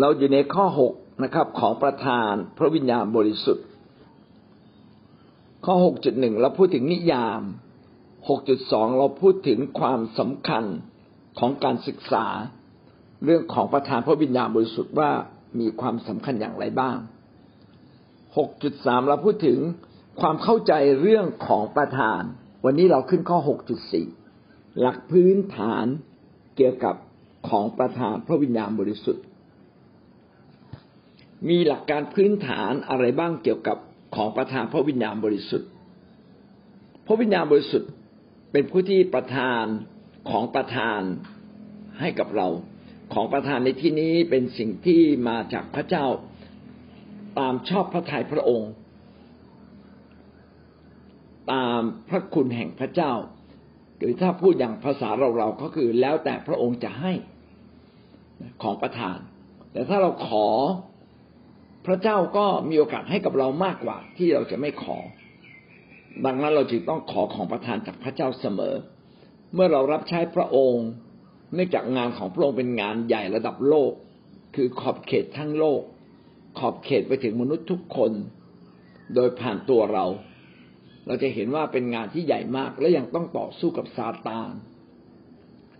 เราอยู่ในข้อหกนะครับ ของประธานพระวิญญาณบริสุทธิ์ ข้อหกจุดหนึ่งเราพูดถึงนิยามหกจุดสองเราพูดถึงความสำคัญของการศึกษา เรื่องของประธานพระวิญญาณบริสุทธิ์ว่ามีความสำคัญอย่างไรบ้างหกจุดสามเราพูดถึงความเข้าใจเรื่องของประธาน วันนี้เราขึ้นข้อหกจุดสี่หลักพื้นฐานเกี่ยวกับของประธานพระวิญญาณบริสุทธิ์ มีหลักการพื้นฐานอะไรบ้างเกี่ยวกับของประธานพระวิญญาณบริสุทธิ์ พระวิญญาณบริสุทธิ์เป็นผู้ที่ประทานของประทานให้กับเรา ของประทานในที่นี้เป็นสิ่งที่มาจากพระเจ้าตามชอบพระทัยพระองค์ ตามพระคุณแห่งพระเจ้า หรือถ้าพูดอย่างภาษาเราเราก็คือแล้วแต่พระองค์จะให้ของประทาน แต่ถ้าเราขอ พระเจ้าก็มีโอกาสให้กับเรามากกว่า ที่เราจะไม่ขอ ดังนั้นเราจึงต้องขอของประทานจากพระเจ้าเสมอ เมื่อเรารับใช้พระองค์เนื่องจากงานของพระองค์เป็นงานใหญ่ระดับโลก คือขอบเขตทั้งโลก ขอบเขตไปถึงมนุษย์ทุกคน โดยผ่านตัวเรา เราจะเห็นว่าเป็นงานที่ใหญ่มากและยังต้องต่อสู้กับซาตาน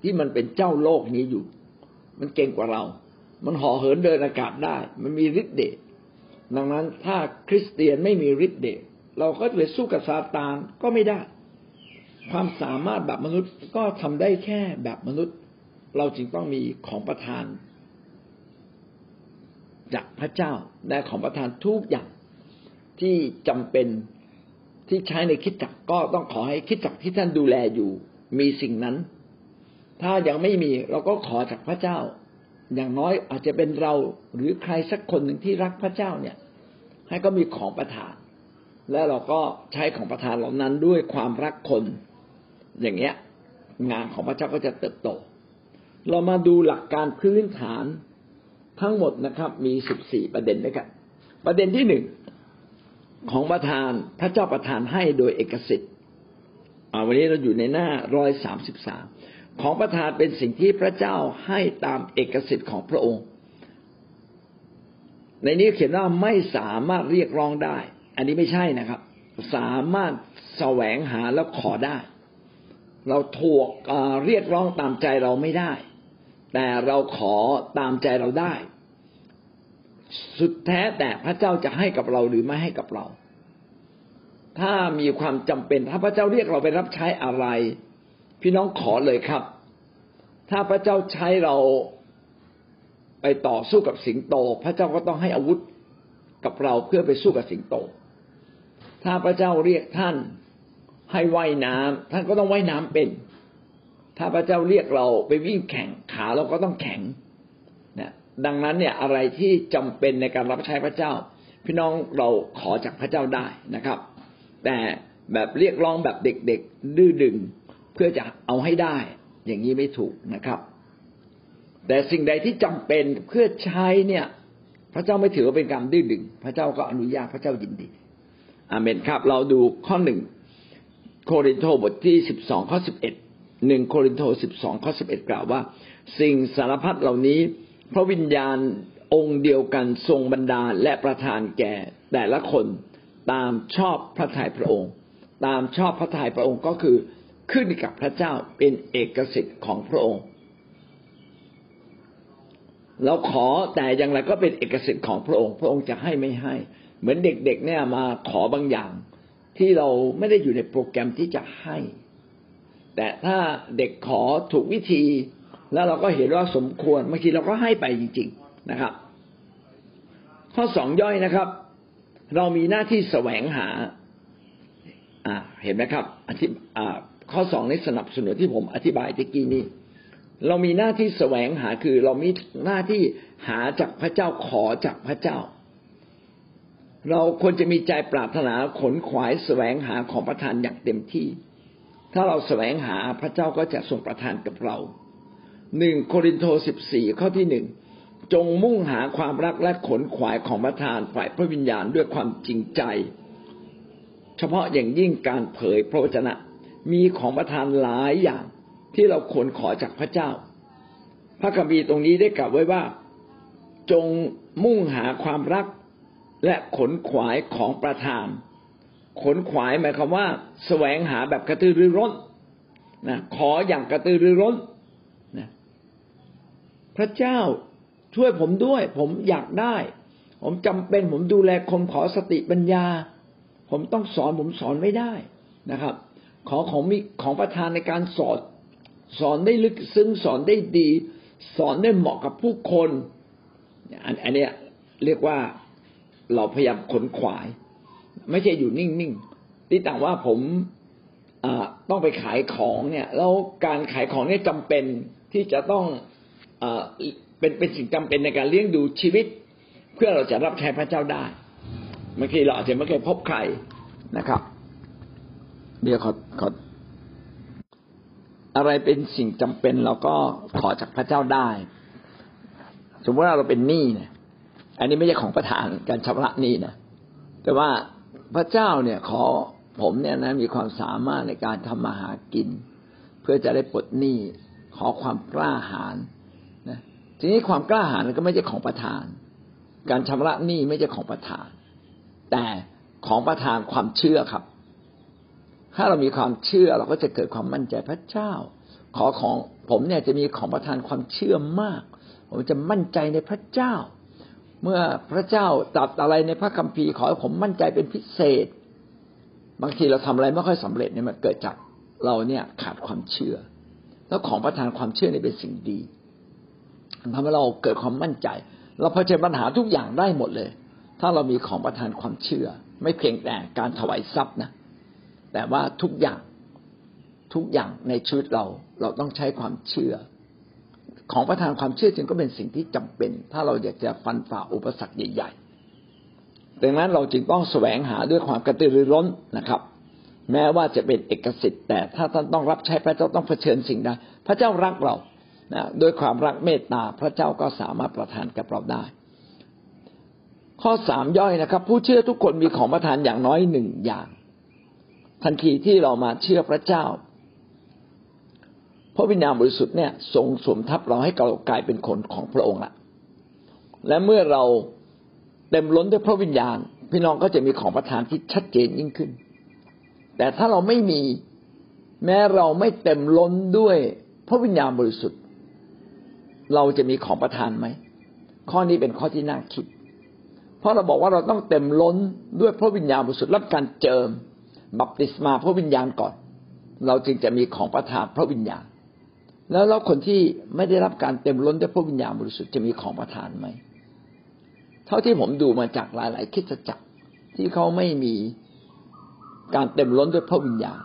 ที่มันเป็นเจ้าโลกนี้อยู่ มันเก่งกว่าเรา มันห่อเหินเดินอากาศได้ มันมีฤทธิ์เดช ดังนั้นถ้าคริสเตียนไม่มีฤทธิ์เดชเราก็จะไปสู้กับซาตานก็ไม่ได้ ความสามารถแบบมนุษย์ก็ทำได้แค่แบบมนุษย์ เราจึงต้องมีของประทาน จากพระเจ้าและของประทานทุกอย่างที่จำเป็นที่ใช้ในคิดจักก็ต้องขอให้คิดจักที่ท่านดูแลอยู่ มีสิ่งนั้น ถ้ายังไม่มีเราก็ขอจากพระเจ้า อย่างน้อยอาจจะเป็นเราหรือใครสักคนหนึ่งที่รักพระเจ้าเนี่ย ให้ก็มีของประทาน และเราก็ใช้ของประทานเหล่านั้นด้วยความรักคน อย่างเงี้ย งานของพระเจ้าก็จะเติบโต เรามาดูหลักการพื้นฐานทั้งหมดนะครับ มีสิบสี่ประเด็นด้วยกันประเด็นที่หนึ่งของประธานพระเจ้าประทานให้โดยเอกสิทธิ์วันนี้เราอยู่ในหน้าร้อยสามสิบสาม ของประทานเป็นสิ่งที่พระเจ้าให้ตามเอกสิทธิ์ของพระองค์ ในนี้เขียนว่าไม่สามารถเรียกร้องได้ อันนี้ไม่ใช่นะครับ สามารถแสวงหาแล้วขอได้ เราถูกเรียกร้องตามใจเราไม่ได้ แต่เราขอตามใจเราได้ สุดแท้แต่พระเจ้าจะให้กับเราหรือไม่ให้กับเรา ถ้ามีความจำเป็นถ้าพระเจ้าเรียกเราไปรับใช้อะไร พี่น้องขอเลยครับ ถ้าพระเจ้าใช้เราไปต่อสู้กับสิงโต พระเจ้าก็ต้องให้อาวุธกับเราเพื่อไปสู้กับสิงโต ถ้าพระเจ้าเรียกท่านให้ว่ายน้ำท่านก็ต้องว่ายน้ำเป็น ถ้าพระเจ้าเรียกเราไปวิ่งแข่งขาเราก็ต้องแข่งนะดังนั้นเนี่ยอะไรที่จำเป็นในการรับใช้พระเจ้า พี่น้องเราขอจากพระเจ้าได้นะครับ แต่แบบเรียกร้องแบบเด็กๆดื้อดึง เพื่อจะเอาให้ได้ อย่างนี้ไม่ถูกนะครับ แต่สิ่งใดที่จำเป็นเพื่อใช้เนี่ย พระเจ้าไม่ถือว่าเป็นการดื้อดึง พระเจ้าก็อนุญาตพระเจ้ายินดีอาเมนครับ เราดูข้อหนึ่งโครินโตบทที่สิบสองข้อสิบเอ็ดหนึ่งโครินโตสิบสองข้อสิบเอ็ดกล่าวว่า สิ่งสารพัดเหล่านี้ พระวิญญาณองค์เดียวกันทรงบรรดาและประทานแก่ แต่ละคนตามชอบพระทัยพระองค์ ตามชอบพระทัยพระองค์ก็คือ ขึ้นกับพระเจ้าเป็นเอกสิทธิ์ของพระองค์ เราขอแต่อย่างไรก็เป็นเอกสิทธิ์ของพระองค์ พระองค์จะให้ไม่ให้ เหมือนเด็กๆเนี่ยมาขอบางอย่าง ที่เราไม่ได้อยู่ในโปรแกรมที่จะให้ แต่ถ้าเด็กขอถูกวิธี แล้วเราก็เห็นว่าสมควรบางทีเราก็ให้ไปจริง ๆนะครับ ข้อสองย่อยนะครับ เรามีหน้าที่แสวงหา อ่า เห็นไหมครับอธิอ่า ข้อสองในสนับสนุนที่ผมอธิบายตะกี้นี้ เรามีหน้าที่แสวงหาคือ เรามีหน้าที่หาจากพระเจ้าขอจากพระเจ้า เราควรจะมีใจปรารถนาขนขวายแสวงหาของประทานอย่างเต็มที่ ถ้าเราแสวงหาพระเจ้าก็จะทรงประทานกับเราหนึ่งโครินโตสิบสี่ข้อที่หนึ่งจงมุ่งหาความรักและขนขวายของประทานฝ่ายพระวิญญาณด้วยความจริงใจ เฉพาะอย่างยิ่งการเผยพระวจนะ มีของประทานหลายอย่างที่เราควรขอจากพระเจ้า พระคัมภีร์ตรงนี้ได้กล่าวไว้ว่า จงมุ่งหาความรัก และขนขวายของประทาน ขนขวายหมายความว่าแสวงหาแบบกระตือรือร้นนะขออย่างกระตือรือร้นนะพระเจ้าช่วยผมด้วย ผมอยากได้ ผมจำเป็นผมดูแลคนขอสติปัญญา ผมต้องสอนผมสอนไม่ได้นะครับ ขอของมีของประทานในการสอนสอนได้ลึกซึ้งสอนได้ดี สอนได้เหมาะกับผู้คนอันนี้เรียกว่าเราพยายามขนขวาย ไม่ใช่อยู่นิ่งๆที่ต่างว่าผมต้องไปขายของเนี่ยแล้วการขายของเนี่ยจำเป็นที่จะต้องเป็นเป็นสิ่งจำเป็นในการเลี้ยงดูชีวิต เพื่อเราจะรับใช้พระเจ้าได้บางทีเราอาจจะไม่เคยพบใครนะครับ เดี๋ยวขอขออะไรเป็นสิ่งจำเป็นเราก็ขอจากพระเจ้าได้ สมมติว่าเราเป็นหนี้เนี่ย อันนี้ไม่ใช่ของประธานการชำระหนี้นะแต่ว่าพระเจ้าเนี่ยขอผมเนี่ยนะมีความสามารถในการทำมาหากิน เพื่อจะได้ปลดหนี้ขอความกล้าหาญนะทีนี้ความกล้าหาญก็ไม่ใช่ของประธาน การชำระหนี้ไม่ใช่ของประธาน แต่ของประธานความเชื่อครับ ถ้าเรามีความเชื่อเราก็จะเกิดความมั่นใจพระเจ้า ขอของผมเนี่ยจะมีของประทานความเชื่อมาก ผมจะมั่นใจในพระเจ้า เมื่อพระเจ้าตรัสอะไรในพระคัมภีร์ขอให้ผมมั่นใจเป็นพิเศษ บางทีเราทำอะไรไม่ค่อยสำเร็จเนี่ยมันเกิดจากเราเนี่ยขาดความเชื่อ แล้วของประทานความเชื่อเนี่ยเป็นสิ่งดีทำให้เราเกิดความมั่นใจ เราเผชิญปัญหาทุกอย่างได้หมดเลย ถ้าเรามีของประทานความเชื่อ ไม่เพียงแต่การถวายทรัพย์นะ แต่ว่าทุกอย่างทุกอย่างในชีวิตเราเราต้องใช้ความเชื่อ ของประทานความเชื่อจึงก็เป็นสิ่งที่จำเป็น ถ้าเราอยากจะฟันฝ่าอุปสรรคใหญ่ๆดังนั้นเราจึงต้องแสวงหาด้วยความกระตือรือร้นนะครับ แม้ว่าจะเป็นเอกสิทธิ์ แต่ถ้าท่านต้องรับใช้พระเจ้าต้องเผชิญสิ่งใดพระเจ้ารักเรานะด้วยความรักเมตตาพระเจ้าก็สามารถประทานกับเราได้ ข้อสามย่อยนะครับ ผู้เชื่อทุกคนมีของประทานอย่างน้อยหนึ่งอย่าง ทันทีที่เรามาเชื่อพระเจ้า พระวิญญาณบริสุทธิ์เนี่ยทรงสวมทับเราให้เรากลายเป็นคนของพระองค์ละและเมื่อเราเต็มล้นด้วยพระวิญญาณ พี่น้องก็จะมีของประทานที่ชัดเจนยิ่งขึ้น แต่ถ้าเราไม่มีแม้เราไม่เต็มล้นด้วยพระวิญญาณบริสุทธิ์ เราจะมีของประทานไหมข้อนี้เป็นข้อที่น่าคิด เพราะเราบอกว่าเราต้องเต็มล้นด้วยพระวิญญาณบริสุทธิ์รับการเจิม บัพติศมาพระวิญญาณก่อน เราจึงจะมีของประทานพระวิญญาณ แล้วเราคนที่ไม่ได้รับการเต็มล้นด้วยพระวิญญาณบริสุทธิ์จะมีของประทานไหมเท่าที่ผมดูมาจากหลาย ๆ คิดจักรที่เขาไม่มีการเต็มล้นด้วยพระวิญญาณ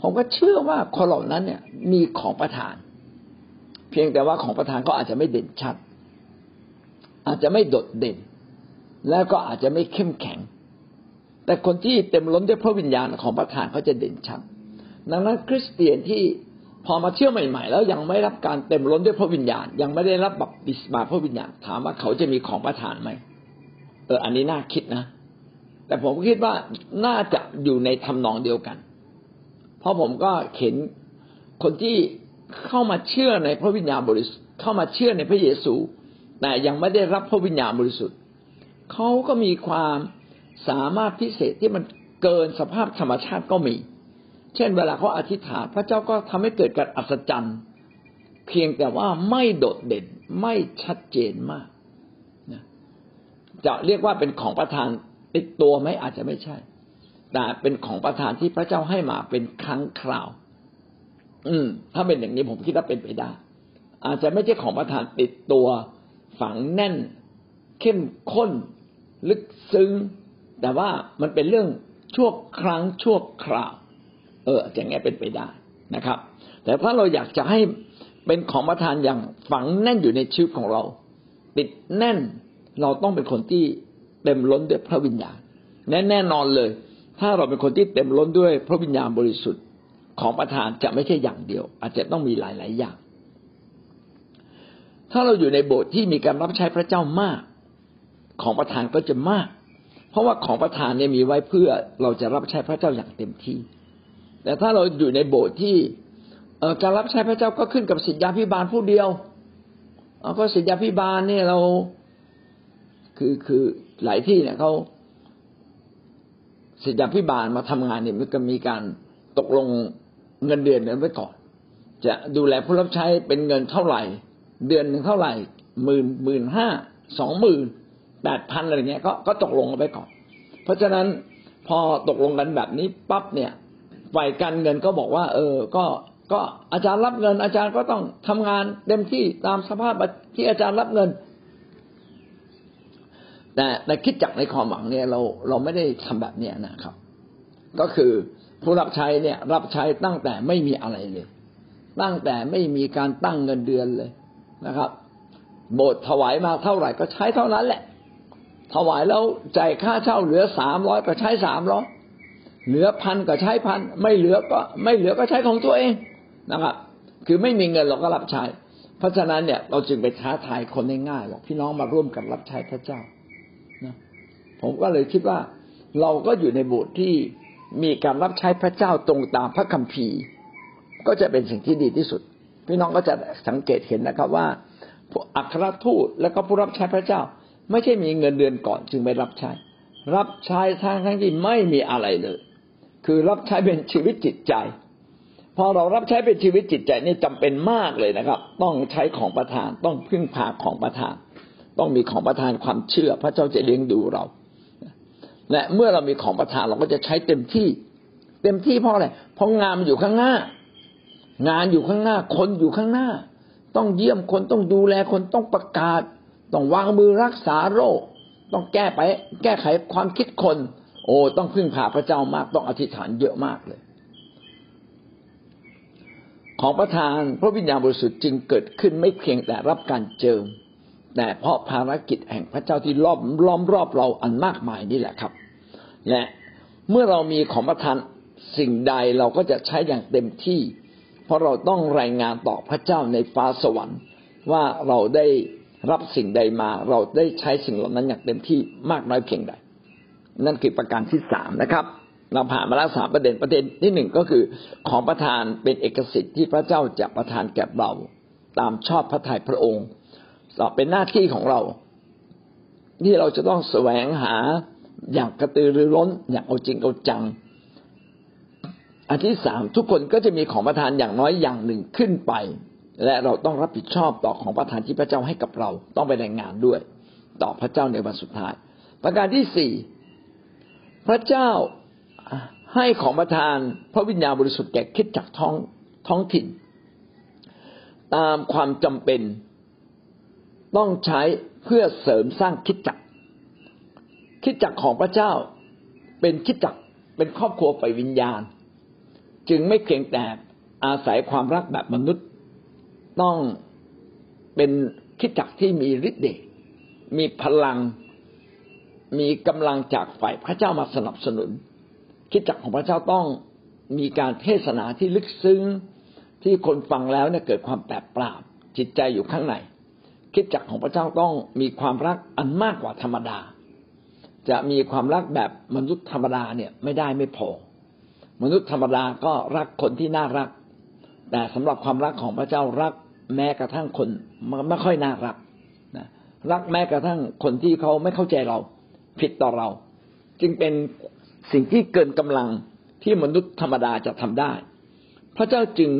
ผมก็เชื่อว่าคนเหล่านั้นเนี่ย มีของประทาน เพียงแต่ว่าของประทานก็อาจจะไม่เด่นชัด อาจจะไม่โดดเด่น แล้วก็อาจจะไม่เข้มแข็ง แต่คนที่เต็มล้นด้วยพระวิญญาณของประธานเขาจะเด่นชัดดังนั้นคริสเตียนที่พอมาเชื่อใหม่ ๆ แล้วยังไม่รับการเต็มล้นด้วยพระวิญญาณ ยังไม่ได้รับบัพติศมาพระวิญญาณถามว่าเขาจะมีของประทานไหมเออ อันนี้น่าคิดนะ แต่ผมคิดว่าน่าจะอยู่ในทำนองเดียวกัน เพราะผมก็เห็นคนที่เข้ามาเชื่อในพระวิญญาณบริสุทธิ์เข้ามาเชื่อในพระเยซู แต่ยังไม่ได้รับพระวิญญาณบริสุทธิ์เขาก็มีความ สามารถพิเศษที่มันเกินสภาพธรรมชาติก็มี เช่น เวลาเขาอธิษฐานพระเจ้าก็ทำให้เกิดการอัศจรรย์ เพียงแต่ว่าไม่โดดเด่นไม่ชัดเจนมากนะจะเรียกว่าเป็นของประทานติดตัวไหมอาจจะไม่ใช่ แต่เป็นของประทานที่พระเจ้าให้มาเป็นครั้งคราว อืม ถ้าเป็นอย่างนี้ผมคิดว่าเป็นไปได้ อาจจะไม่ใช่ของประทานติดตัวฝังแน่น เข้มข้น ลึกซึ้ง แต่ว่ามันเป็นเรื่องชั่วครั้งชั่วคราว เอออย่างนี้เป็นไปได้นะครับ แต่ถ้าเราอยากจะให้เป็นของประทานอย่างฝังแน่นอยู่ในชีวิตของเรา ติดแน่นเราต้องเป็นคนที่เต็มล้นด้วยพระวิญญาณแน่แน่นอนเลย ถ้าเราเป็นคนที่เต็มล้นด้วยพระวิญญาณบริสุทธิ์ของประทานจะไม่ใช่อย่างเดียว อาจจะต้องมีหลาย ๆ อย่าง ถ้าเราอยู่ในโบสถ์ที่มีการรับใช้พระเจ้ามาก ของประทานก็จะมาก ราะว่าของประทานเนี่ยมีไว้เพื่อเราจะรับใช้พระเจ้าอย่างเต็มที่ แต่ถ้าเราอยู่ในโบสถ์ที่การรับใช้พระเจ้าก็ขึ้นกับสิทธยาพิบาลผู้เดียวเอาก็สิทธยาพิบาลเนี่ยเราคือคือหลายที่เนี่ยเขาศิษยาพิบาลมาทำงานเนี่ยมันก็มีการตกลงเงินเดือนกันไว้ก่อน จะดูแลผู้รับใช้เป็นเงินเท่าไหร่ เดือนหนึ่งเท่าไหร่หมื่นหมื่นห้าสองหมื่น แปดพันอะไรเงี้ยก็ก็ตกลงกันไปก่อน เพราะฉะนั้นพอตกลงกันแบบนี้ปั๊บเนี่ยฝ่ายการเงินก็บอกว่า เออ ก็ก็อาจารย์รับเงิน อาจารย์ก็ต้องทำงานเต็มที่ตามสภาพที่อาจารย์รับเงิน แต่ในคิดจักในความหวังเนี่ยเราเราไม่ได้ทำแบบเนี้ยนะครับ ก็คือผู้รับใช้เนี่ยรับใช้ตั้งแต่ไม่มีอะไรเลย ตั้งแต่ไม่มีการตั้งเงินเดือนเลยนะครับ โบสถ์ถวายมาเท่าไหร่ก็ใช้เท่านั้นแหละ ถวายแล้วจ่ายค่าเช่าเหลือสามร้อยก็ใช้สามร้อยเหลือพันก็ใช้พันไม่เหลือก็ไม่เหลือก็ใช้ของตัวเองนะครับ คือไม่มีเงินเราก็รับใช้ เพราะฉะนั้นเนี่ยเราจึงไปท้าทายคนง่ายๆบอกพี่น้องมาร่วมกันรับใช้พระเจ้านะผมก็เลยคิดว่าเราก็อยู่ในโบสถ์ที่มีการรับใช้พระเจ้าตรงตามพระคัมภีร์ ก็จะเป็นสิ่งที่ดีที่สุด พี่น้องก็จะสังเกตเห็นนะครับว่าอัครทูตและก็ผู้รับใช้พระเจ้า ไม่ใช่มีเงินเดือนก่อนจึงไปรับใช้ รับใช้ทั้งทั้งที่ไม่มีอะไรเลย คือรับใช้เป็นชีวิตจิตใจ พอเรารับใช้เป็นชีวิตจิตใจนี่จำเป็นมากเลยนะครับ ต้องใช้ของประทาน ต้องพึ่งพาของประทาน ต้องมีของประทานความเชื่อ พระเจ้าจะเลี้ยงดูเรา และเมื่อเรามีของประทานเราก็จะใช้เต็มที่ เต็มที่เพราะอะไรเพราะงานมันอยู่ข้างหน้า งานอยู่ข้างหน้า คนอยู่ข้างหน้า ต้องเยี่ยมคนต้องดูแลคนต้องประกาศ ต้องวางมือรักษาโรค ต้องแก้ไป แก้ไขความคิดคน โอ้ต้องพึ่งพาพระเจ้ามาก ต้องอธิษฐานเยอะมากเลย ของประทานพระวิญญาณบริสุทธิ์จึงเกิดขึ้นไม่เพียงแต่รับการเจิม แต่เพราะภารกิจแห่งพระเจ้าที่ล้อมล้อมรอบเราอันมากมายนี่แหละครับ และเมื่อเรามีของประทานสิ่งใดเราก็จะใช้อย่างเต็มที่ เพราะเราต้องรายงานต่อพระเจ้าในฟ้าสวรรค์ว่าเราได้ รับสิ่งใดมาเราได้ใช้สิ่งเหล่านั้นอย่างเต็มที่มากน้อยเพียงใด นั่นคือประการที่สามนะครับ เราผ่านมาแล้วสามประเด็นประเด็นที่หนึ่งก็คือ ของประทานเป็นเอกสิทธิ์ที่พระเจ้าจะประทานแก่เราตามชอบพระทัยพระองค์เป็นหน้าที่ของเรา ที่เราจะต้องแสวงหาอย่างกระตือรือร้น อย่างเอาจริงเอาจัง อันที่สามทุกคนก็จะมีของประทานอย่างน้อยอย่างหนึ่งขึ้นไป และเราต้องรับผิดชอบต่อของประทานที่พระเจ้าให้กับเรา ต้องไปรายงานด้วย ต่อพระเจ้าในวันสุดท้าย ประการที่สี่พระเจ้าให้ของประทานพระวิญญาณบริสุทธิ์แก่คิดจากท้องท้องถิ่น ตามความจำเป็นต้องใช้เพื่อเสริมสร้างคิดจักคิดจักของพระเจ้าเป็นคิดจักเป็นครอบครัวไฟวิญญาณ จึงไม่เพียงแต่อาศัยความรักแบบมนุษย์ ต้องเป็นคิดจักที่มีฤทธิ์เดชมีพลัง มีกำลังจากฝ่ายพระเจ้ามาสนับสนุน คิดจักของพระเจ้าต้องมีการเทศนาที่ลึกซึ้งที่คนฟังแล้วเนี่ยเกิดความแปลกปราบจิตใจอยู่ข้างในคิดจักของพระเจ้าต้องมีความรักอันมากกว่าธรรมดา จะมีความรักแบบมนุษย์ธรรมดาเนี่ยไม่ได้ไม่พอ มนุษย์ธรรมดาก็รักคนที่น่ารัก แต่สำหรับความรักของพระเจ้ารัก แม้กระทั่งคนไม่ค่อยน่ารักนะรักแม้กระทั่งคนที่เขาไม่เข้าใจเรา ผิดต่อเรา จึงเป็นสิ่งที่เกินกำลังที่มนุษย์ธรรมดาจะทำได้ พระเจ้าจึง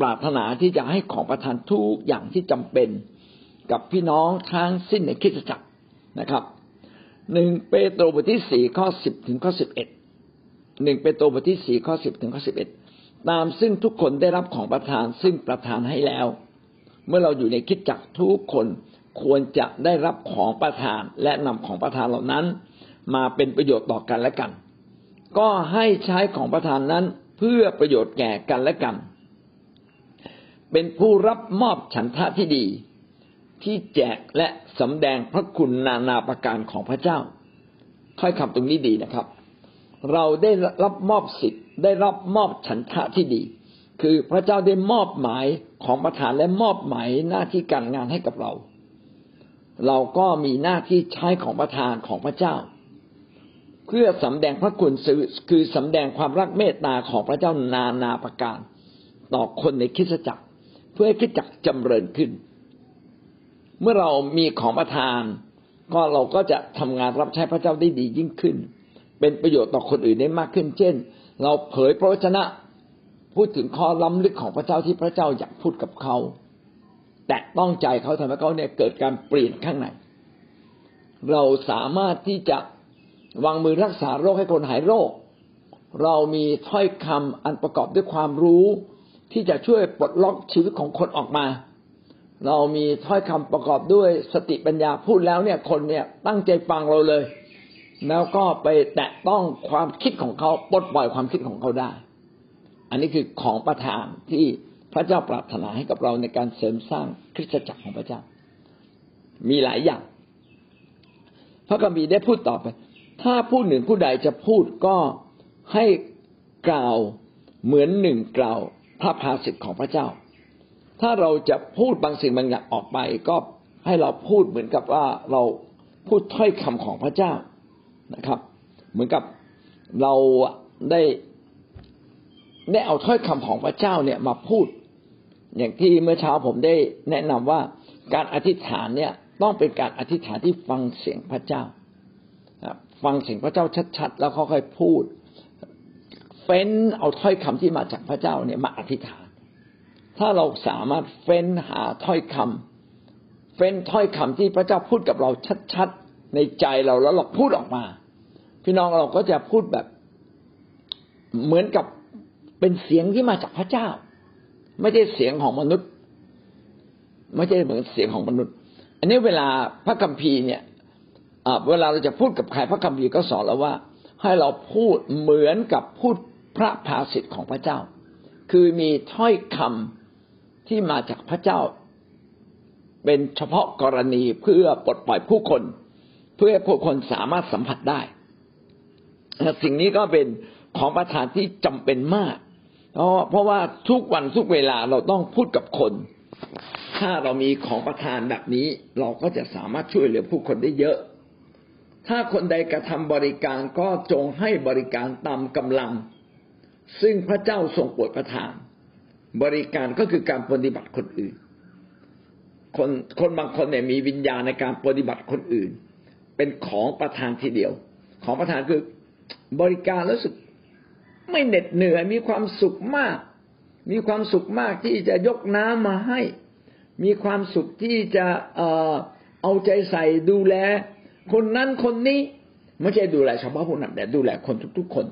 ปรารถนาที่จะให้ของประทานทุกอย่างที่จำเป็นกับพี่น้องทั้งสิ้นในคิดจักรนะครับหนึ่งเปโตรบทที่สี่ข้อสิบถึงข้อสิบเอ็ดหนึ่งเปโตรบทที่สี่ข้อสิบถึงข้อสิบเอ็ด ตามซึ่งทุกคนได้รับของประทานซึ่งประทานให้แล้ว เมื่อเราอยู่ในคิดจักทุกคนควรจะได้รับของประทานและนำของประทานเหล่านั้น มาเป็นประโยชน์ต่อกันและกัน ก็ให้ใช้ของประทานนั้นเพื่อประโยชน์แก่กันและกัน เป็นผู้รับมอบฉันทะที่ดี ที่แจกและสำแดงพระคุณนานาประการของพระเจ้า ค่อยคำตรงนี้ดีนะครับ เราได้รับมอบสิทธิ ได้รับมอบฉันทะที่ดี คือพระเจ้าได้มอบหมายของประธานและมอบหมายหน้าที่การงานให้กับเรา เราก็มีหน้าที่ใช้ของประธานของพระเจ้า เพื่อสำแดงพระคุณคือสำแดงความรักเมตตาของพระเจ้านานาประการ ต่อคนในคริสตจักร เพื่อให้คิดจักรจำเริญขึ้น เมื่อเรามีของประทานก็เราก็จะทำงานรับใช้พระเจ้าได้ดียิ่งขึ้น เป็นประโยชน์ต่อคนอื่นได้มากขึ้น เช่น เราเผยพระวจนะ พูดถึงข้อล้ำลึกของพระเจ้าที่พระเจ้าอยากพูดกับเขา แต่ต้องใจเขาทำให้เขาเนี่ยเกิดการเปลี่ยนข้างในเราสามารถที่จะวางมือรักษาโรคให้คนหายโรค เรามีถ้อยคำอันประกอบด้วยความรู้ ที่จะช่วยปลดล็อกชีวิตของคนออกมา เรามีถ้อยคำประกอบด้วยสติปัญญาพูดแล้วเนี่ยคนเนี่ยตั้งใจฟังเราเลย แล้วก็ไปแตะต้องความคิดของเขาปลดปล่อยความคิดของเขาได้ อันนี้คือของประทานที่พระเจ้าปรารถนาให้กับเราในการเสริมสร้างคริสตจักรของพระเจ้า มีหลายอย่าง พระคัมภีได้พูดต่อไป ถ้าผู้หนึ่งผู้ใดจะพูดก็ให้กล่าวเหมือนหนึ่งกล่าวพระภาสิทธิ์ของพระเจ้า ถ้าเราจะพูดบางสิ่งบางอย่างออกไป ก็ให้เราพูดเหมือนกับว่าเราพูดถ้อยคำของพระเจ้า นะครับ เหมือนกับเราได้ได้เอาถ้อยคำของพระเจ้าเนี่ยมาพูด อย่างที่เมื่อเช้าผมได้แนะนำว่าการอธิษฐานเนี่ยต้องเป็นการอธิษฐานที่ฟังเสียงพระเจ้าฟังเสียงพระเจ้าชัดๆ แล้วค่อยๆพูด เฟ้นเอาถ้อยคำที่มาจากพระเจ้าเนี่ยมาอธิษฐาน ถ้าเราสามารถเฟ้นหาถ้อยคำเฟ้นถ้อยคำที่พระเจ้าพูดกับเราชัดๆ ในใจเราแล้วเราพูดออกมา พี่น้องเราก็จะพูดแบบเหมือนกับเป็นเสียงที่มาจากพระเจ้า ไม่ใช่เสียงของมนุษย์ ไม่ใช่เหมือนเสียงของมนุษย์ อันนี้เวลาพระคัมภีร์เนี่ยเวลาเราจะพูดกับใครพระคัมภีร์ก็สอนเราว่า ให้เราพูดเหมือนกับพูดพระภาสิทธิ์ของพระเจ้า คือมีถ้อยคำที่มาจากพระเจ้า เป็นเฉพาะกรณีเพื่อปลดปล่อยผู้คน เพื่อให้ผู้คนสามารถสัมผัสได้ สิ่งนี้ก็เป็นของประทานที่จำเป็นมากเพราะเพราะว่าทุกวันทุกเวลาเราต้องพูดกับคน ถ้าเรามีของประทานแบบนี้ เราก็จะสามารถช่วยเหลือผู้คนได้เยอะ ถ้าคนใดกระทำบริการก็จงให้บริการตามกำลัง ซึ่งพระเจ้าทรงโปรดประทาน บริการก็คือการปฏิบัติคนอื่น คนคนบางคนเนี่ยมีวิญญาณในการปฏิบัติคนอื่น เป็นของประทานทีเดียว ของประทานคือบริการรู้สึกไม่เหน็ดเหนื่อยมีความสุขมาก มีความสุขมากที่จะยกน้ำมาให้ มีความสุขที่จะเอ่อเอาใจใส่ดูแล คนนั้นคนนี้ไม่ใช่ดูแลเฉพาะผู้นำแต่ดูแลคนทุก ๆ คน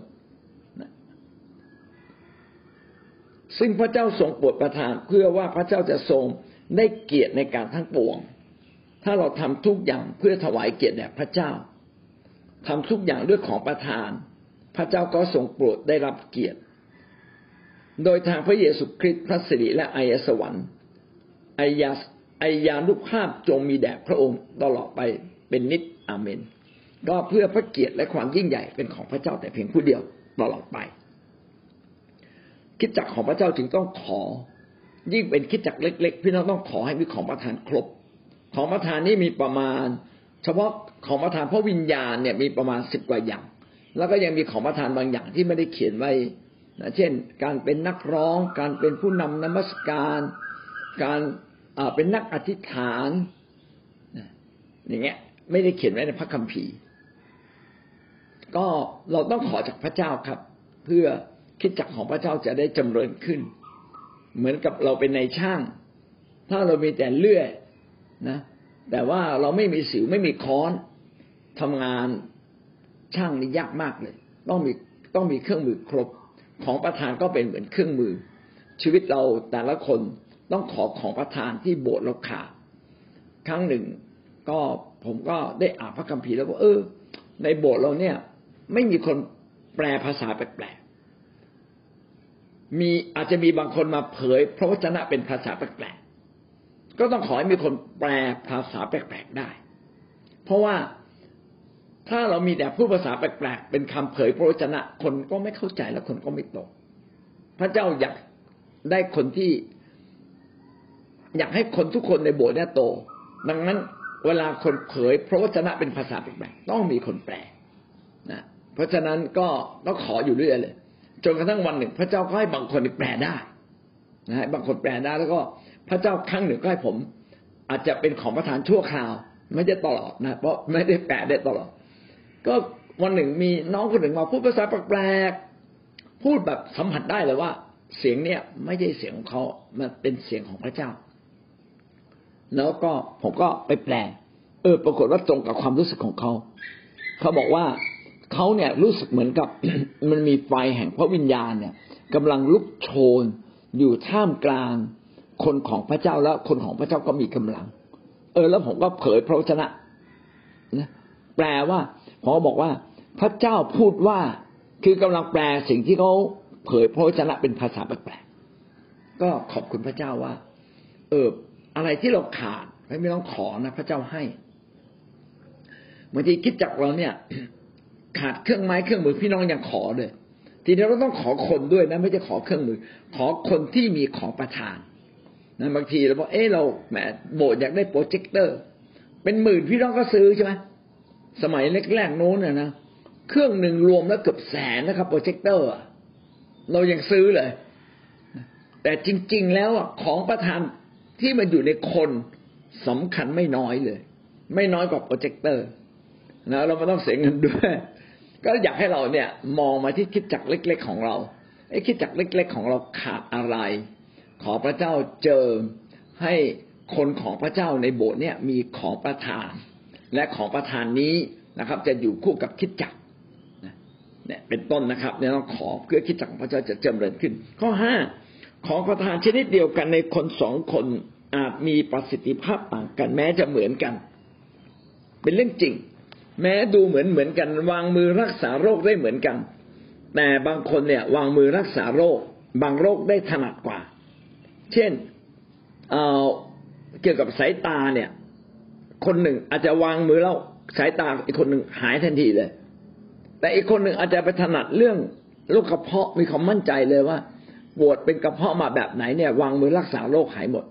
ซึ่งพระเจ้าทรงโปรดประทานเพื่อว่าพระเจ้าจะทรงได้เกียรติในการทั้งปวง ถ้าเราทำทุกอย่างเพื่อถวายเกียรติแด่พระเจ้าทำทุกอย่างด้วยของประทาน พระเจ้าก็ทรงโปรดได้รับเกียรติ โดยทางพระเยซูคริสต์พระสิริและอายสวรรค์อายาอายานุภาพจงมีแด่พระองค์ตลอดไปเป็นนิจอาเมน ก็เพื่อพระเกียรติและความยิ่งใหญ่เป็นของพระเจ้าแต่เพียงผู้เดียวตลอดไป คิดจักของพระเจ้าจึงต้องขอ ยิ่งเป็นคิดจักเล็ก ๆ พี่น้องต้องขอให้มีของประทานครบ ของประทานนี้มีประมาณ เฉพาะของประทานพระวิญญาณเนี่ยมีประมาณสิบกว่าอย่าง แล้วก็ยังมีของประทานบางอย่างที่ไม่ได้เขียนไว้นะเช่น การเป็นนักร้อง การเป็นผู้นำนมัสการ การเป็นนักอธิษฐานอย่างเงี้ยไม่ได้เขียนไว้ในพระคัมภีร์ ก็เราต้องขอจากพระเจ้าครับ เพื่อคิดจักของพระเจ้าจะได้จำเริญขึ้น เหมือนกับเราเป็นในช่าง ถ้าเรามีแต่เลื่อย นะแต่ว่าเราไม่มีสิวไม่มีค้อนทำงานช่างนี่ยากมากเลย ต้องมีต้องมีเครื่องมือครบ ของประธานก็เป็นเหมือนเครื่องมือ ชีวิตเราแต่ละคนต้องขอของประธานที่โบสถ์เราขาดครั้งหนึ่ง ก็ผมก็ได้อ่านพระคัมภีร์แล้วก็เออ ในโบสถ์เราเนี่ย ไม่มีคนแปลภาษาแปลกๆมีอาจจะมีบางคนมาเผยพระวจนะเป็นภาษาแปลก ก็ต้องขอให้มีคนแปลภาษาแปลกๆได้ เพราะว่าถ้าเรามีแต่พูดภาษาแปลกๆเป็นคำเผยพระวจนะคนก็ไม่เข้าใจและคนก็ไม่ตก พระเจ้าอยากได้คนที่ อยากให้คนทุกคนในโบสถ์เนี่ยโต ดังนั้นเวลาคนเผยพระวจนะเป็นภาษาแปลกๆต้องมีคนแปลนะเพราะฉะนั้นก็ต้องขออยู่เรื่อยเลยจนกระทั่งวันหนึ่ง พระเจ้าก็ให้บางคนแปลได้นะบางคนแปลได้แล้วก็ พระเจ้าครั้งหนึ่งก็ให้ผม อาจจะเป็นของประธานชั่วคราว ไม่ได้ตลอดนะ เพราะไม่ได้แปลได้ตลอด ก็วันหนึ่งมีน้องคนหนึ่งมาพูดภาษาแปลกๆพูดแบบสัมผัสได้เลยว่า เสียงเนี่ยไม่ใช่เสียงของเขา มันเป็นเสียงของพระเจ้า แล้วก็ผมก็ไปแปล เออ ปรากฏว่าตรงกับความรู้สึกของเขา เขาบอกว่าเขาเนี่ยรู้สึกเหมือนกับมันมีไฟแห่งพระวิญญาณเนี่ยกำลังลุกโชนอยู่ท่ามกลาง คนของพระเจ้าแล้วคนของพระเจ้าก็มีกำลัง เออ แล้วผมก็เผยพระวจนะนะแปลว่าผมบอกว่า พระเจ้าพูดว่าคือกำลังแปลสิ่งที่เขาเผยพระวจนะเป็นภาษาแปลกๆก็ขอบคุณพระเจ้าว่า เออ อะไรที่เราขาดไม่ต้องขอนะพระเจ้าให้บางทีคริสตจักรเราเนี่ย ขาดเครื่องไม้เครื่องมือพี่น้องยังขอเลย ทีนี้เราต้องขอคนด้วยนะ ไม่ใช่ขอเครื่องมือ ขอคนที่มีของประทาน นะบางทีเราบอกเออเราแหมโบสถ์อยากได้โปรเจคเตอร์ เป็นหมื่นพี่น้องก็ซื้อใช่ไหมสมัยแรกๆโน้นนะนะเครื่องหนึ่งรวมแล้วเกือบแสนนะครับโปรเจคเตอร์เรายังซื้อเลย แต่จริง ๆ แล้วของประทานที่มันอยู่ในคนสำคัญไม่น้อยเลย ไม่น้อยกว่าโปรเจคเตอร์นะเราไม่ต้องเสียเงินด้วย ก็อยากให้เราเนี่ย มองมาที่คริสตจักรเล็ก ๆ ของเราไอ้คริสตจักรเล็ก ๆ ของเราขาดอะไร ขอพระเจ้าเจิมให้คนของพระเจ้าในโบสถ์เนี่ยมีของประทาน และของประทานนี้นะครับ จะอยู่คู่กับคริสตจักรเนี่ยเป็นต้นนะครับเนี่ยต้องขอเพื่อคิดจักของพระเจ้าจะเจริญขึ้น ข้อห้าของประทานชนิดเดียวกันในคนสองคนอาจมีประสิทธิภาพต่างกัน แม้จะเหมือนกัน เป็นเรื่องจริง แม้ดูเหมือนเหมือนกัน วางมือรักษาโรคได้เหมือนกัน แต่บางคนเนี่ยวางมือรักษาโรค บางโรคได้ถนัดกว่า เช่นเเกี่ยวกับสายตาเนี่ย คนหนึ่งอาจจะวางมือแล้วสายตาอีกคนหนึ่งหายทันทีเลย แต่อีกคนหนึ่งอาจจะไปถนัดเรื่องโรคกระเพาะมีความมั่นใจเลยว่าปวดเป็นกระเพาะมาแบบไหนเนี่ย วางมือรักษาโรคหายหมด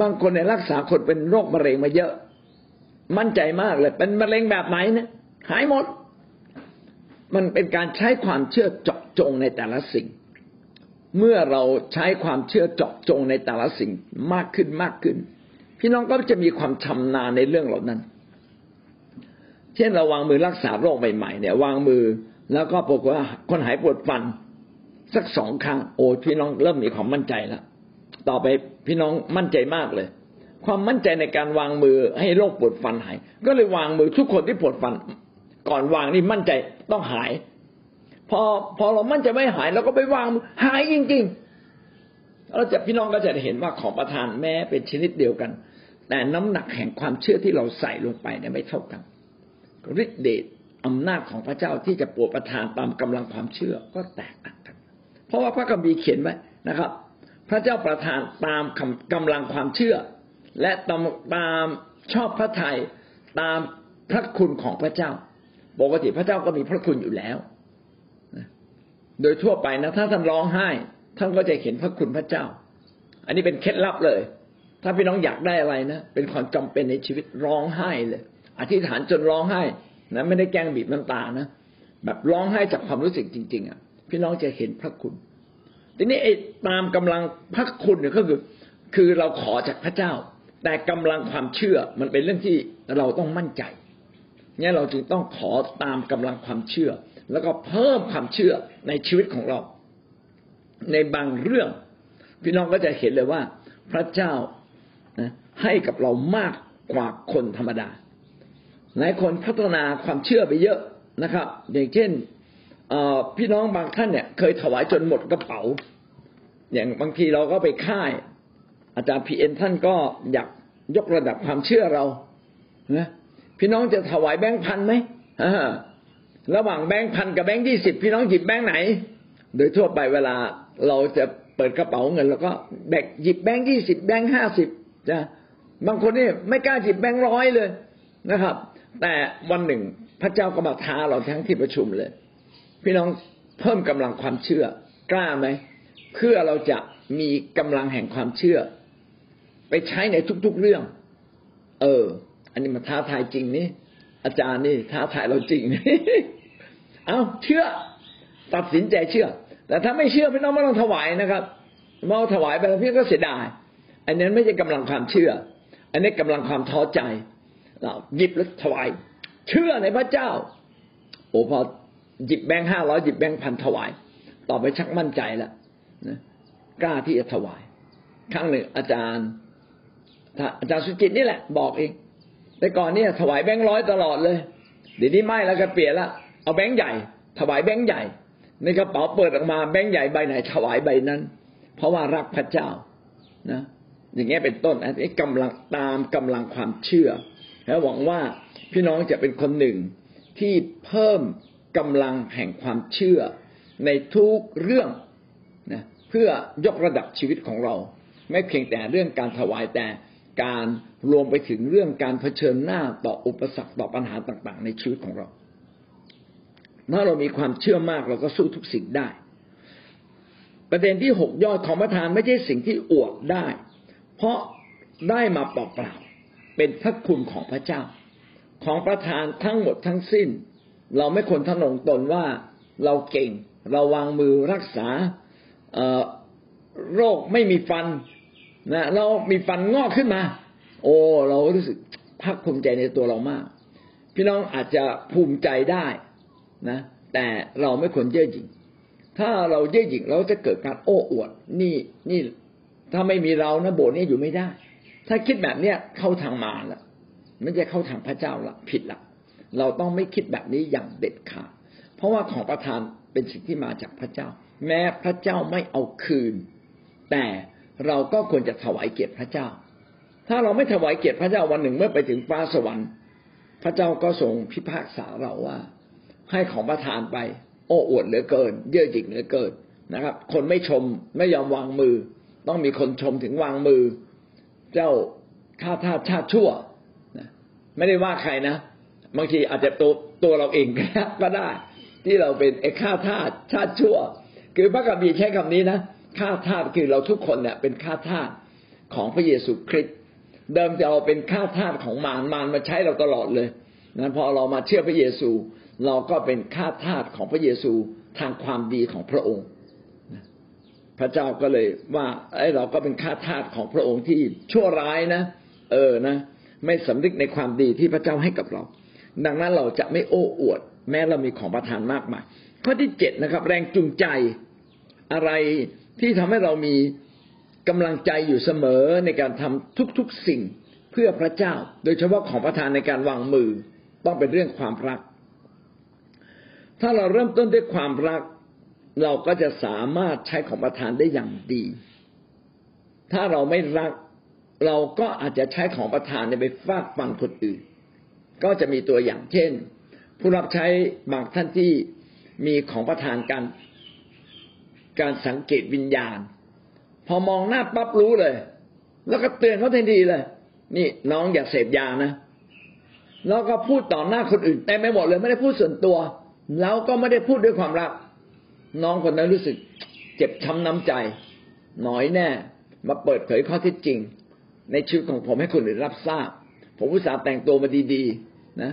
บางคนเนี่ยรักษาคนเป็นโรคมะเร็งมาเยอะ มั่นใจมากเลย เป็นมะเร็งแบบไหนเนะหายหมด มันเป็นการใช้ความเชื่อเจาะจงในแต่ละสิ่ง เมื่อเราใช้ความเชื่อเจาะจงในแต่ละสิ่งมากขึ้นมากขึ้น พี่น้องก็จะมีความชำนาญในเรื่องเหล่านั้น เช่นเราวางมือรักษาโรคใหม่ๆ เนี่ย วางมือแล้วก็ปรากฏว่าคนหายปวดฟัน สักสองครั้งโอ้พี่น้องเริ่มมีความมั่นใจแล้วต่อไปพี่น้องมั่นใจมากเลย ความมั่นใจในการวางมือให้โรคปวดฟันหาย ก็เลยวางมือทุกคนที่ปวดฟัน ก่อนวางนี่มั่นใจต้องหาย พอพอเรามั่นใจไม่หายเราก็ไปวางหายจริงๆเราจะพี่น้องก็จะเห็นว่าของประทานแม้เป็นชนิดเดียวกัน แต่น้ำหนักแห่งความเชื่อที่เราใส่ลงไปเนี่ยไม่เท่ากันฤทธิเดชอำนาจของพระเจ้าที่จะปวดประทานตามกำลังความเชื่อก็แตกต่างกัน เพราะว่าพระคัมภีร์เขียนไว้นะครับ พระเจ้าประทานตามกำลังความเชื่อ และตามตามชอบพระทัยตามพระคุณของพระเจ้า ปกติพระเจ้าก็มีพระคุณอยู่แล้ว โดยทั่วไปนะถ้าท่านร้องไห้ท่านก็จะเห็นพระคุณพระเจ้า อันนี้เป็นเคล็ดลับเลย ถ้าพี่น้องอยากได้อะไรนะเป็นความจำเป็นในชีวิตร้องไห้เลยอธิษฐานจนร้องไห้นะไม่ได้แกล้งบีบน้ำตานะแบบร้องไห้จากความรู้สึกจริง ๆ อะ พี่น้องจะเห็นพระคุณ ทีนี้ไอ้ตามกำลังพระคุณเนี่ยก็คือ คือเราขอจากพระเจ้า แต่กำลังความเชื่อมันเป็นเรื่องที่เราต้องมั่นใจเนี่ยเราจึงต้องขอตามกำลังความเชื่อ แล้วก็เพิ่มความเชื่อในชีวิตของเรา ในบางเรื่อง พี่น้องก็จะเห็นเลยว่า พระเจ้าให้กับเรามากกว่าคนธรรมดาหลายคนพัฒนาความเชื่อไปเยอะนะครับ อย่างเช่นพี่น้องบางท่านเนี่ย เคยถวายจนหมดกระเป๋า อย่างบางทีเราก็ไปค่าย อาจารย์พีเอ็นท่านก็อยากยกระดับความเชื่อเรานะพี่น้องจะถวายแบงค์พันไหม ระหว่างแบงค์พันกับแบงค์ยี่สิบพี่น้องหยิบแบงค์ไหน โดยทั่วไปเวลาเราจะเปิดกระเป๋าเงินเราก็แบกหยิบแบงค์ยี่สิบแบงค์ห้าสิบจะบางคนนี่ไม่กล้าหยิบแบงค์ร้อยเลยนะครับ แต่วันหนึ่งพระเจ้าก็มาท้าเราทั้งที่ประชุมเลย พี่น้องเพิ่มกำลังความเชื่อกล้าไหมเพื่อเราจะมีกำลังแห่งความเชื่อ ไปใช้ในทุกๆเรื่อง เออ อันนี้มาท้าทายจริงนี่อาจารย์นี่ท้าทายเราจริงนี่ เอาเชื่อ ตัดสินใจเชื่อ แต่ถ้าไม่เชื่อพี่น้องไม่ต้องถวายนะครับมาถวายไปแล้วพี่ก็เสียดาย อันนั้นไม่ใช่กำลังความเชื่อ อันนี้กำลังความท้อใจเราหยิบแล้วถวาย เชื่อในพระเจ้า โอ้พอหยิบแบงค์ห้าร้อยหยิบแบงค์พันถวาย ต่อไปชักมั่นใจแล้วนะกล้าที่จะถวาย ครั้งหนึ่งอาจารย์อาจารย์สุจิตนี่แหละ บอกเองแต่ก่อนเนี่ยถวายแบงค์ร้อยตลอดเลยเดี๋ยวนี้ไม่แล้วก็เปลี่ยนละ เอาแบงค์ใหญ่ ถวายแบงค์ใหญ่ ในกระเป๋าเปิดออกมาแบงค์ใหญ่ใบไหนถวายใบนั้น เพราะว่ารักพระเจ้านะ อย่างเงี้ยเป็นต้นอันนี้กำลังตามกำลังความเชื่อ และหวังว่าพี่น้องจะเป็นคนหนึ่งที่เพิ่มกำลังแห่งความเชื่อ ในทุกเรื่องนะเพื่อยกระดับชีวิตของเรา ไม่เพียงแต่เรื่องการถวายแต่การรวมไปถึงเรื่องการเผชิญหน้าต่ออุปสรรคต่อปัญหาต่าง ๆ ในชีวิตของเรา ถ้าเรามีความเชื่อมากเราก็สู้ทุกสิ่งได้ ประเด็นที่หกยอดของประทานไม่ใช่สิ่งที่อวดได้ เพราะได้มาเปล่าๆเป็นพระคุณของพระเจ้า ของประทานทั้งหมดทั้งสิ้น เราไม่ควรทะนงตนว่าเราเก่ง เราวางมือรักษาโรคไม่มีฟันนะเรามีฟันงอกขึ้นมา โอ้เรารู้สึกภาคภูมิใจในตัวเรามาก พี่น้องอาจจะภูมิใจได้ นะ แต่เราไม่ควรเย่อหยิ่งถ้าเราเย่อหยิ่งเราจะเกิดการโอ้อวด นี่นี่ถ้าไม่มีเรานะโบสถ์นี้อยู่ไม่ได้ ถ้าคิดแบบเนี้ยเข้าทางมารละไม่ใช่เข้าทางพระเจ้าละผิดละเราต้องไม่คิดแบบนี้อย่างเด็ดขาดเพราะว่าของประทานเป็นสิ่งที่มาจากพระเจ้า แม้พระเจ้าไม่เอาคืน แต่เราก็ควรจะถวายเกียรติพระเจ้า ถ้าเราไม่ถวายเกียรติพระเจ้าวันหนึ่งเมื่อไปถึงฟ้าสวรรค์ พระเจ้าก็ทรงพิพากษาเราว่า ให้ของประทานไป โอ้อวดเหลือเกิน เย่อหยิ่งเหลือเกินนะครับ คนไม่ชมไม่ยอมวางมือ ต้องมีคนชมถึงวางมือ เจ้าข้าทาสชาติชั่วไม่ได้ว่าใครนะบางทีอาจจะตัวตัวเราเองก็ได้ ที่เราเป็นไอ้ข้าทาสชาติชั่ว คือพระกัมภีใช้คำนี้นะข้าทาสคือเราทุกคนเนี่ยเป็นข้าทาสของพระเยซูคริสต์เดิมจะเราเป็นข้าทาสของมารมารมาใช้เราตลอดเลยนะพอเรามาเชื่อพระเยซู เราก็เป็นข้าทาสของพระเยซูทางความดีของพระองค์ พระเจ้าก็เลยว่าไอ้เราก็เป็นข้าทาสของพระองค์ที่ชั่วร้ายนะ เออนะ ไม่สำนึกในความดีที่พระเจ้าให้กับเรา ดังนั้นเราจะไม่โอ้อวด แม้เรามีของประทานมากมายข้อที่เจ็ดนะครับ แรงจูงใจอะไรที่ทำให้เรามีกำลังใจอยู่เสมอในการทำทุกๆสิ่งเพื่อพระเจ้า โดยเฉพาะของประทานในการวางมือ ต้องเป็นเรื่องความรัก ถ้าเราเริ่มต้นด้วยความรัก เราก็จะสามารถใช้ของประทานได้อย่างดี ถ้าเราไม่รัก เราก็อาจจะใช้ของประทานไปฟาดฟันคนอื่น ก็จะมีตัวอย่างเช่น ผู้รับใช้บางท่านที่มีของประทานการการสังเกตวิญญาณ พอมองหน้าปั๊บรู้เลย แล้วก็เตือนเขาทันทีเลย นี่น้องอย่าเสพยานะแล้วก็พูดต่อหน้าคนอื่นแต่ไม่หมดเลยไม่ได้พูดส่วนตัว แล้วก็ไม่ได้พูดด้วยความรัก น้องคนนั้นรู้สึก เจ็บช้าน้ำใจ หน้อยแน่ มาเปิดเผยข้อเท็จจริง ในชีวิตของผมให้คนอื่นรับทราบ ผมอุตส่าห์แต่งตัวมาดีๆ นะ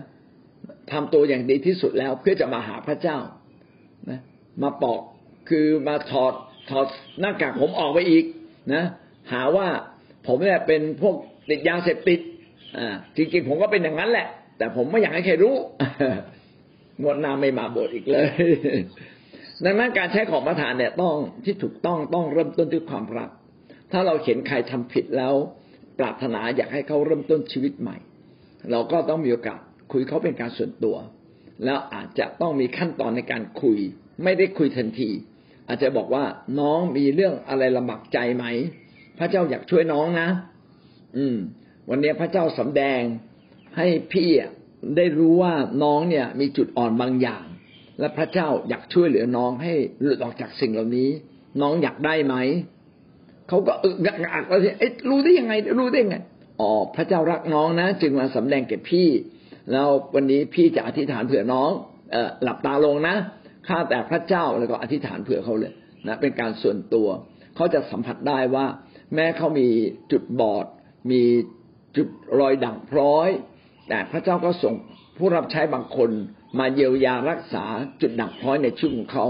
ทำตัวอย่างดีที่สุดแล้วเพื่อจะมาหาพระเจ้านะมาปอกคือมาถอดถอดหน้ากากผมออกไปอีกนะ หาว่าผมเนี่ยเป็นพวกติดยาเสพติด อ่า จริงๆผมก็เป็นอย่างนั้นแหละ แต่ผมไม่อยากให้ใครรู้ งวดนาไม่มาโบสถ์อีกเลย ดังนั้นการใช้ของประทานเนี่ยต้องที่ถูกต้องต้องเริ่มต้นด้วยความรัก ถ้าเราเห็นใครทำผิดแล้ว ปรารถนาอยากให้เขาเริ่มต้นชีวิตใหม่ เราก็ต้องมีโอกาสคุยเขาเป็นการส่วนตัว แล้วอาจจะต้องมีขั้นตอนในการคุย ไม่ได้คุยทันที อาจจะบอกว่าน้องมีเรื่องอะไรลำบากใจไหม พระเจ้าอยากช่วยน้องนะ อืม วันนี้พระเจ้าสำแดงให้พี่ ได้รู้ว่าน้องเนี่ยมีจุดอ่อนบางอย่าง และพระเจ้าอยากช่วยเหลือน้องให้หลุดออกจากสิ่งเหล่านี้ น้องอยากได้ไหมเขาก็อึกอักแล้วทีเอ๊ะรู้ได้ยังไง รู้ได้ยังไงอ๋อพระเจ้ารักน้องนะ จึงมาสำแดงแก่พี่ แล้ววันนี้พี่จะอธิษฐานเผื่อน้องเออหลับตาลงนะข้าแต่พระเจ้าแล้วก็อธิษฐานเผื่อเขาเลยนะเป็นการส่วนตัว เขาจะสัมผัสได้ว่า แม้เขามีจุดบอด มีจุดรอยด่างพร้อย แต่พระเจ้าก็ส่งผู้รับใช้บางคนมาเยียวยารักษาจุดด่างพร้อยในชีวิตของเขา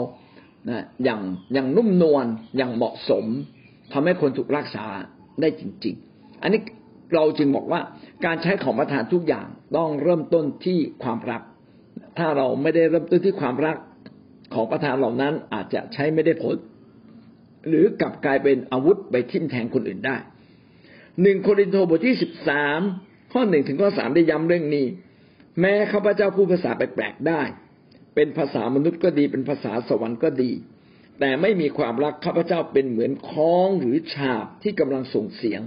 นะอย่างอย่างนุ่มนวลอย่างเหมาะสมทำให้คนถูกรักษาได้จริง ๆ อันนี้เราจึงบอกว่าการใช้ของประทานทุกอย่างต้องเริ่มต้นที่ความรัก ถ้าเราไม่ได้เริ่มต้นที่ความรักของประทานเหล่านั้นอาจจะใช้ไม่ได้ผล หรือกลับกลายเป็นอาวุธไปทิ่มแทงคนอื่นได้หนึ่งโครินโตบทที่สิบสาม ข้อหนึ่งถึงข้อสามได้ย้ำเรื่องนี้ แม้ข้าพเจ้าพูดภาษาแปลกๆได้ เป็นภาษามนุษย์ก็ดี เป็นภาษาสวรรค์ก็ดี แต่ไม่มีความรักข้าพเจ้าเป็นเหมือนคล้องหรือฉาบที่กำลังส่งเสียง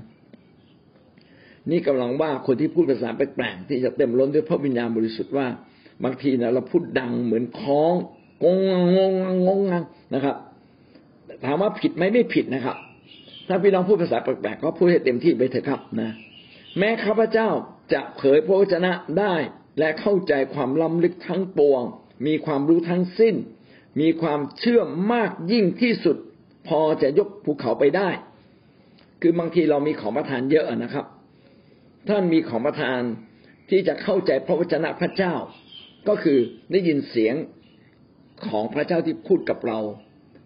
นี่กำลังว่าคนที่พูดภาษาแปลกๆที่จะเต็มล้นด้วยพระวิญญาณบริสุทธิ์ว่า บางทีนะเราพูดดังเหมือนคล้องงงงงงงงนะครับ ถามว่าผิดไหมไม่ผิดนะครับ ถ้าพี่น้องพูดภาษาแปลกๆก็พูดให้เต็มที่ไปเถอะครับนะ แม้ข้าพเจ้าจะเผยพระวจนะได้และเข้าใจความล้ำลึกทั้งปวง มีความรู้ทั้งสิ้น มีความเชื่อมากยิ่งที่สุด พอจะยกภูเขาไปได้ คือบางทีเรามีของประทานเยอะนะครับ ท่านมีของประทานที่จะเข้าใจพระวจนะพระเจ้า ก็คือได้ยินเสียงของพระเจ้าที่พูดกับเรา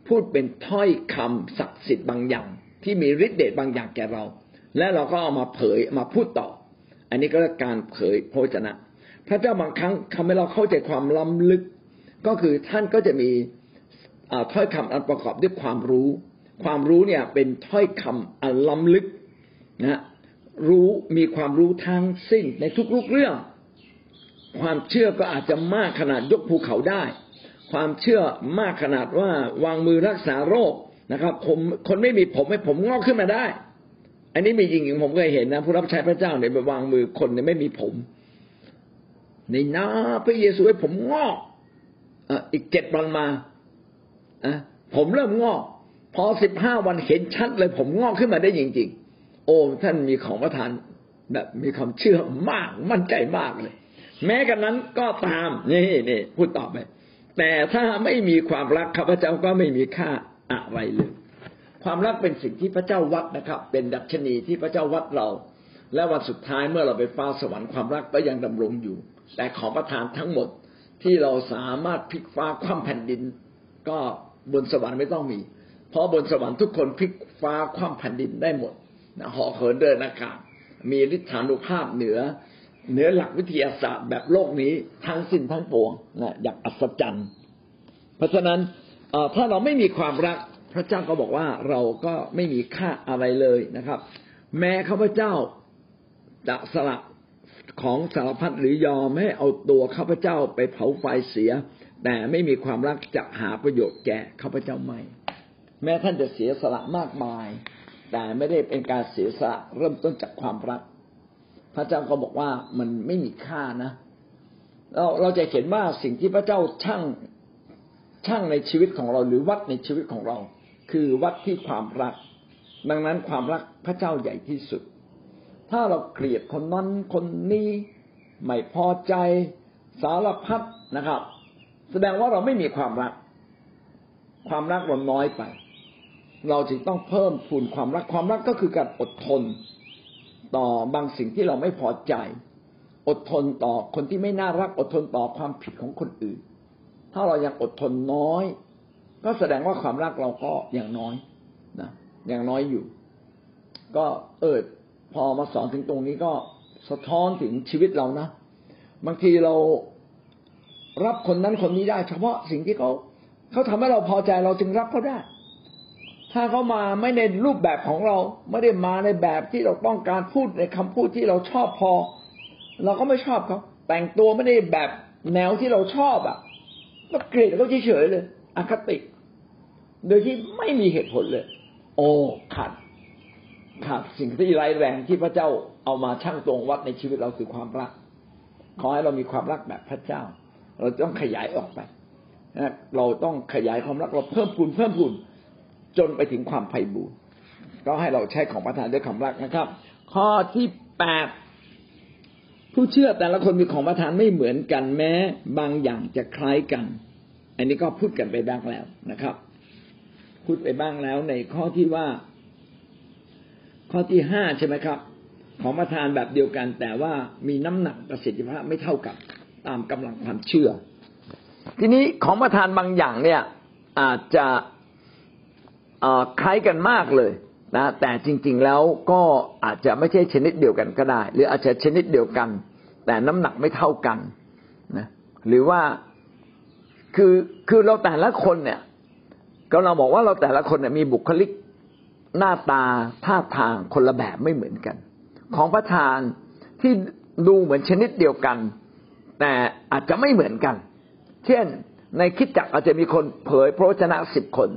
พูดเป็นถ้อยคำศักดิ์สิทธิ์บางอย่าง ที่มีฤทธิ์เดชบางอย่างแก่เรา และเราก็เอามาเผยมาพูดต่อ อันนี้ก็เรียกการเผยพระวจนะ พระเจ้าบางครั้งทำให้เราเข้าใจความล้ำลึก ก็คือท่านก็จะมีถ้อยคำอันประกอบด้วยความรู้ ความรู้เนี่ยเป็นถ้อยคำอันล้ำลึกนะรู้มีความรู้ทั้งสิ้นในทุกๆเรื่อง ความเชื่อก็อาจจะมากขนาดยกภูเขาได้ ความเชื่อมากขนาดว่าวางมือรักษาโรคนะครับ ผมคนไม่มีผมให้ผมงอกขึ้นมาได้ อันนี้มีจริงๆผมเคยเห็นนะผู้รับใช้พระเจ้าเนี่ยไปวางมือคนเนี่ยไม่มีผมในนาพระเยซูให้ผมงอกอีกเจ็ดวันมาอะผมเริ่มงอก พอสิบห้าวันเห็นชัดเลย ผมงอกขึ้นมาได้จริง ๆ โอ้ท่านมีของประทานแบบมีความเชื่อมากมั่นใจมากเลย แม้กันนั้นก็ตามนี่นี่พูดต่อไปแต่ถ้าไม่มีความรักข้าพเจ้าก็ไม่มีค่าอะไรเลย ความรักเป็นสิ่งที่พระเจ้าวัดนะครับ เป็นดัชนีที่พระเจ้าวัดเรา และวันสุดท้ายเมื่อเราไปฟ้าสวรรค์ความรักก็ยังดำรงอยู่ แต่ของประทานทั้งหมดที่เราสามารถพลิกฟ้าคว่ำแผ่นดิน ก็บนสวรรค์ไม่ต้องมี เพราะบนสวรรค์ทุกคนพลิกฟ้าคว่ำแผ่นดินได้หมดนะหอเหินเดินอากาศมีฤทธานุภาพเหนือ เหนือหลักวิทยาศาสตร์แบบโลกนี้ทั้งสิ้นทั้งปวงนะอย่างอัศจรรย์ เพราะฉะนั้นถ้าเราไม่มีความรัก พระเจ้าก็บอกว่าเราก็ไม่มีค่าอะไรเลยนะครับ แม้ข้าพเจ้าจะสละของสารพัดหรือยอมให้เอาตัวข้าพเจ้าไปเผาไฟเสีย แต่ไม่มีความรักจะหาประโยชน์แก่ข้าพเจ้าไม่ แม้ท่านจะเสียสละมากมาย แต่ไม่ได้เป็นการเสียสละเริ่มต้นจากความรัก พระเจ้าก็บอกว่ามันไม่มีค่านะ เราเราจะเห็นว่าสิ่งที่พระเจ้าช่างช่างในชีวิตของเราหรือวัดในชีวิตของเรา คือวัดที่ความรัก ดังนั้นความรักพระเจ้าใหญ่ที่สุด ถ้าเราเกลียดคนนั้นคนนี้ไม่พอใจสารพัดนะครับ แสดงว่าเราไม่มีความรัก ความรักเราน้อยไป เราจึงต้องเพิ่มพูนความรักความรักก็คือการอดทน ต่อบางสิ่งที่เราไม่พอใจ อดทนต่อคนที่ไม่น่ารัก อดทนต่อความผิดของคนอื่น ถ้าเรายังอดทนน้อย ก็แสดงว่าความรักเราก็อยังน้อยนะอยังน้อยอยู่ ก็เออพอมาสอนถึงตรงนี้ก็สะท้อนถึงชีวิตเรานะบางทีเรารับคนนั้นคนนี้ได้ เฉพาะสิ่งที่เขาเขาทำให้เราพอใจเราจึงรับเขาได้ ถ้าเขามาไม่ในรูปแบบของเรา ไม่ได้มาในแบบที่เราต้องการพูดในคำพูดที่เราชอบพอ เราก็ไม่ชอบเขาแต่งตัวไม่ได้แบบแนวที่เราชอบอะก็เกลียดเขาเฉยๆเลยอคติ โดยที่ไม่มีเหตุผลเลย โอ้ขาดขาดสิ่งที่ร้ายแรงที่พระเจ้าเอามาชั่งตรงวัดในชีวิตเราคือความรัก ขอให้เรามีความรักแบบพระเจ้า เราต้องขยายออกไปนะเราต้องขยายความรักเราเพิ่มพูนเพิ่มพูนจนไปถึงความไพ่บูรณ์ก็ให้เราใช้ของประทานด้วยความรักนะครับ ข้อที่แปดผู้เชื่อแต่ละคนมีของประทานไม่เหมือนกันแม้ บางอย่างจะคล้ายกัน อันนี้ก็พูดกันไปบ้างแล้วนะครับ พูดไปบ้างแล้วในข้อที่ว่า ข้อที่ห้าใช่ไหมครับ ของประทานแบบเดียวกัน แต่ว่ามีน้ำหนักประสิทธิภาพไม่เท่ากับตามกำลังความเชื่อ ทีนี้ของประทานบางอย่างเนี่ยอาจจะคล้ายกันมากเลยนะแต่จริง ๆแล้วก็อาจจะไม่ใช่ชนิดเดียวกันก็ได้ หรืออาจจะชนิดเดียวกัน แต่น้ำหนักไม่เท่ากันนะหรือว่าคือคือเราแต่ละคนเนี่ย ก็เราบอกว่าเราแต่ละคนเนี่ยมีบุคลิกหน้าตาท่าทางคนละแบบไม่เหมือนกัน ของประธานที่ดูเหมือนชนิดเดียวกัน แต่อาจจะไม่เหมือนกัน เช่นในคิดจักอาจจะมีคนเผยพระวจนะสิบคน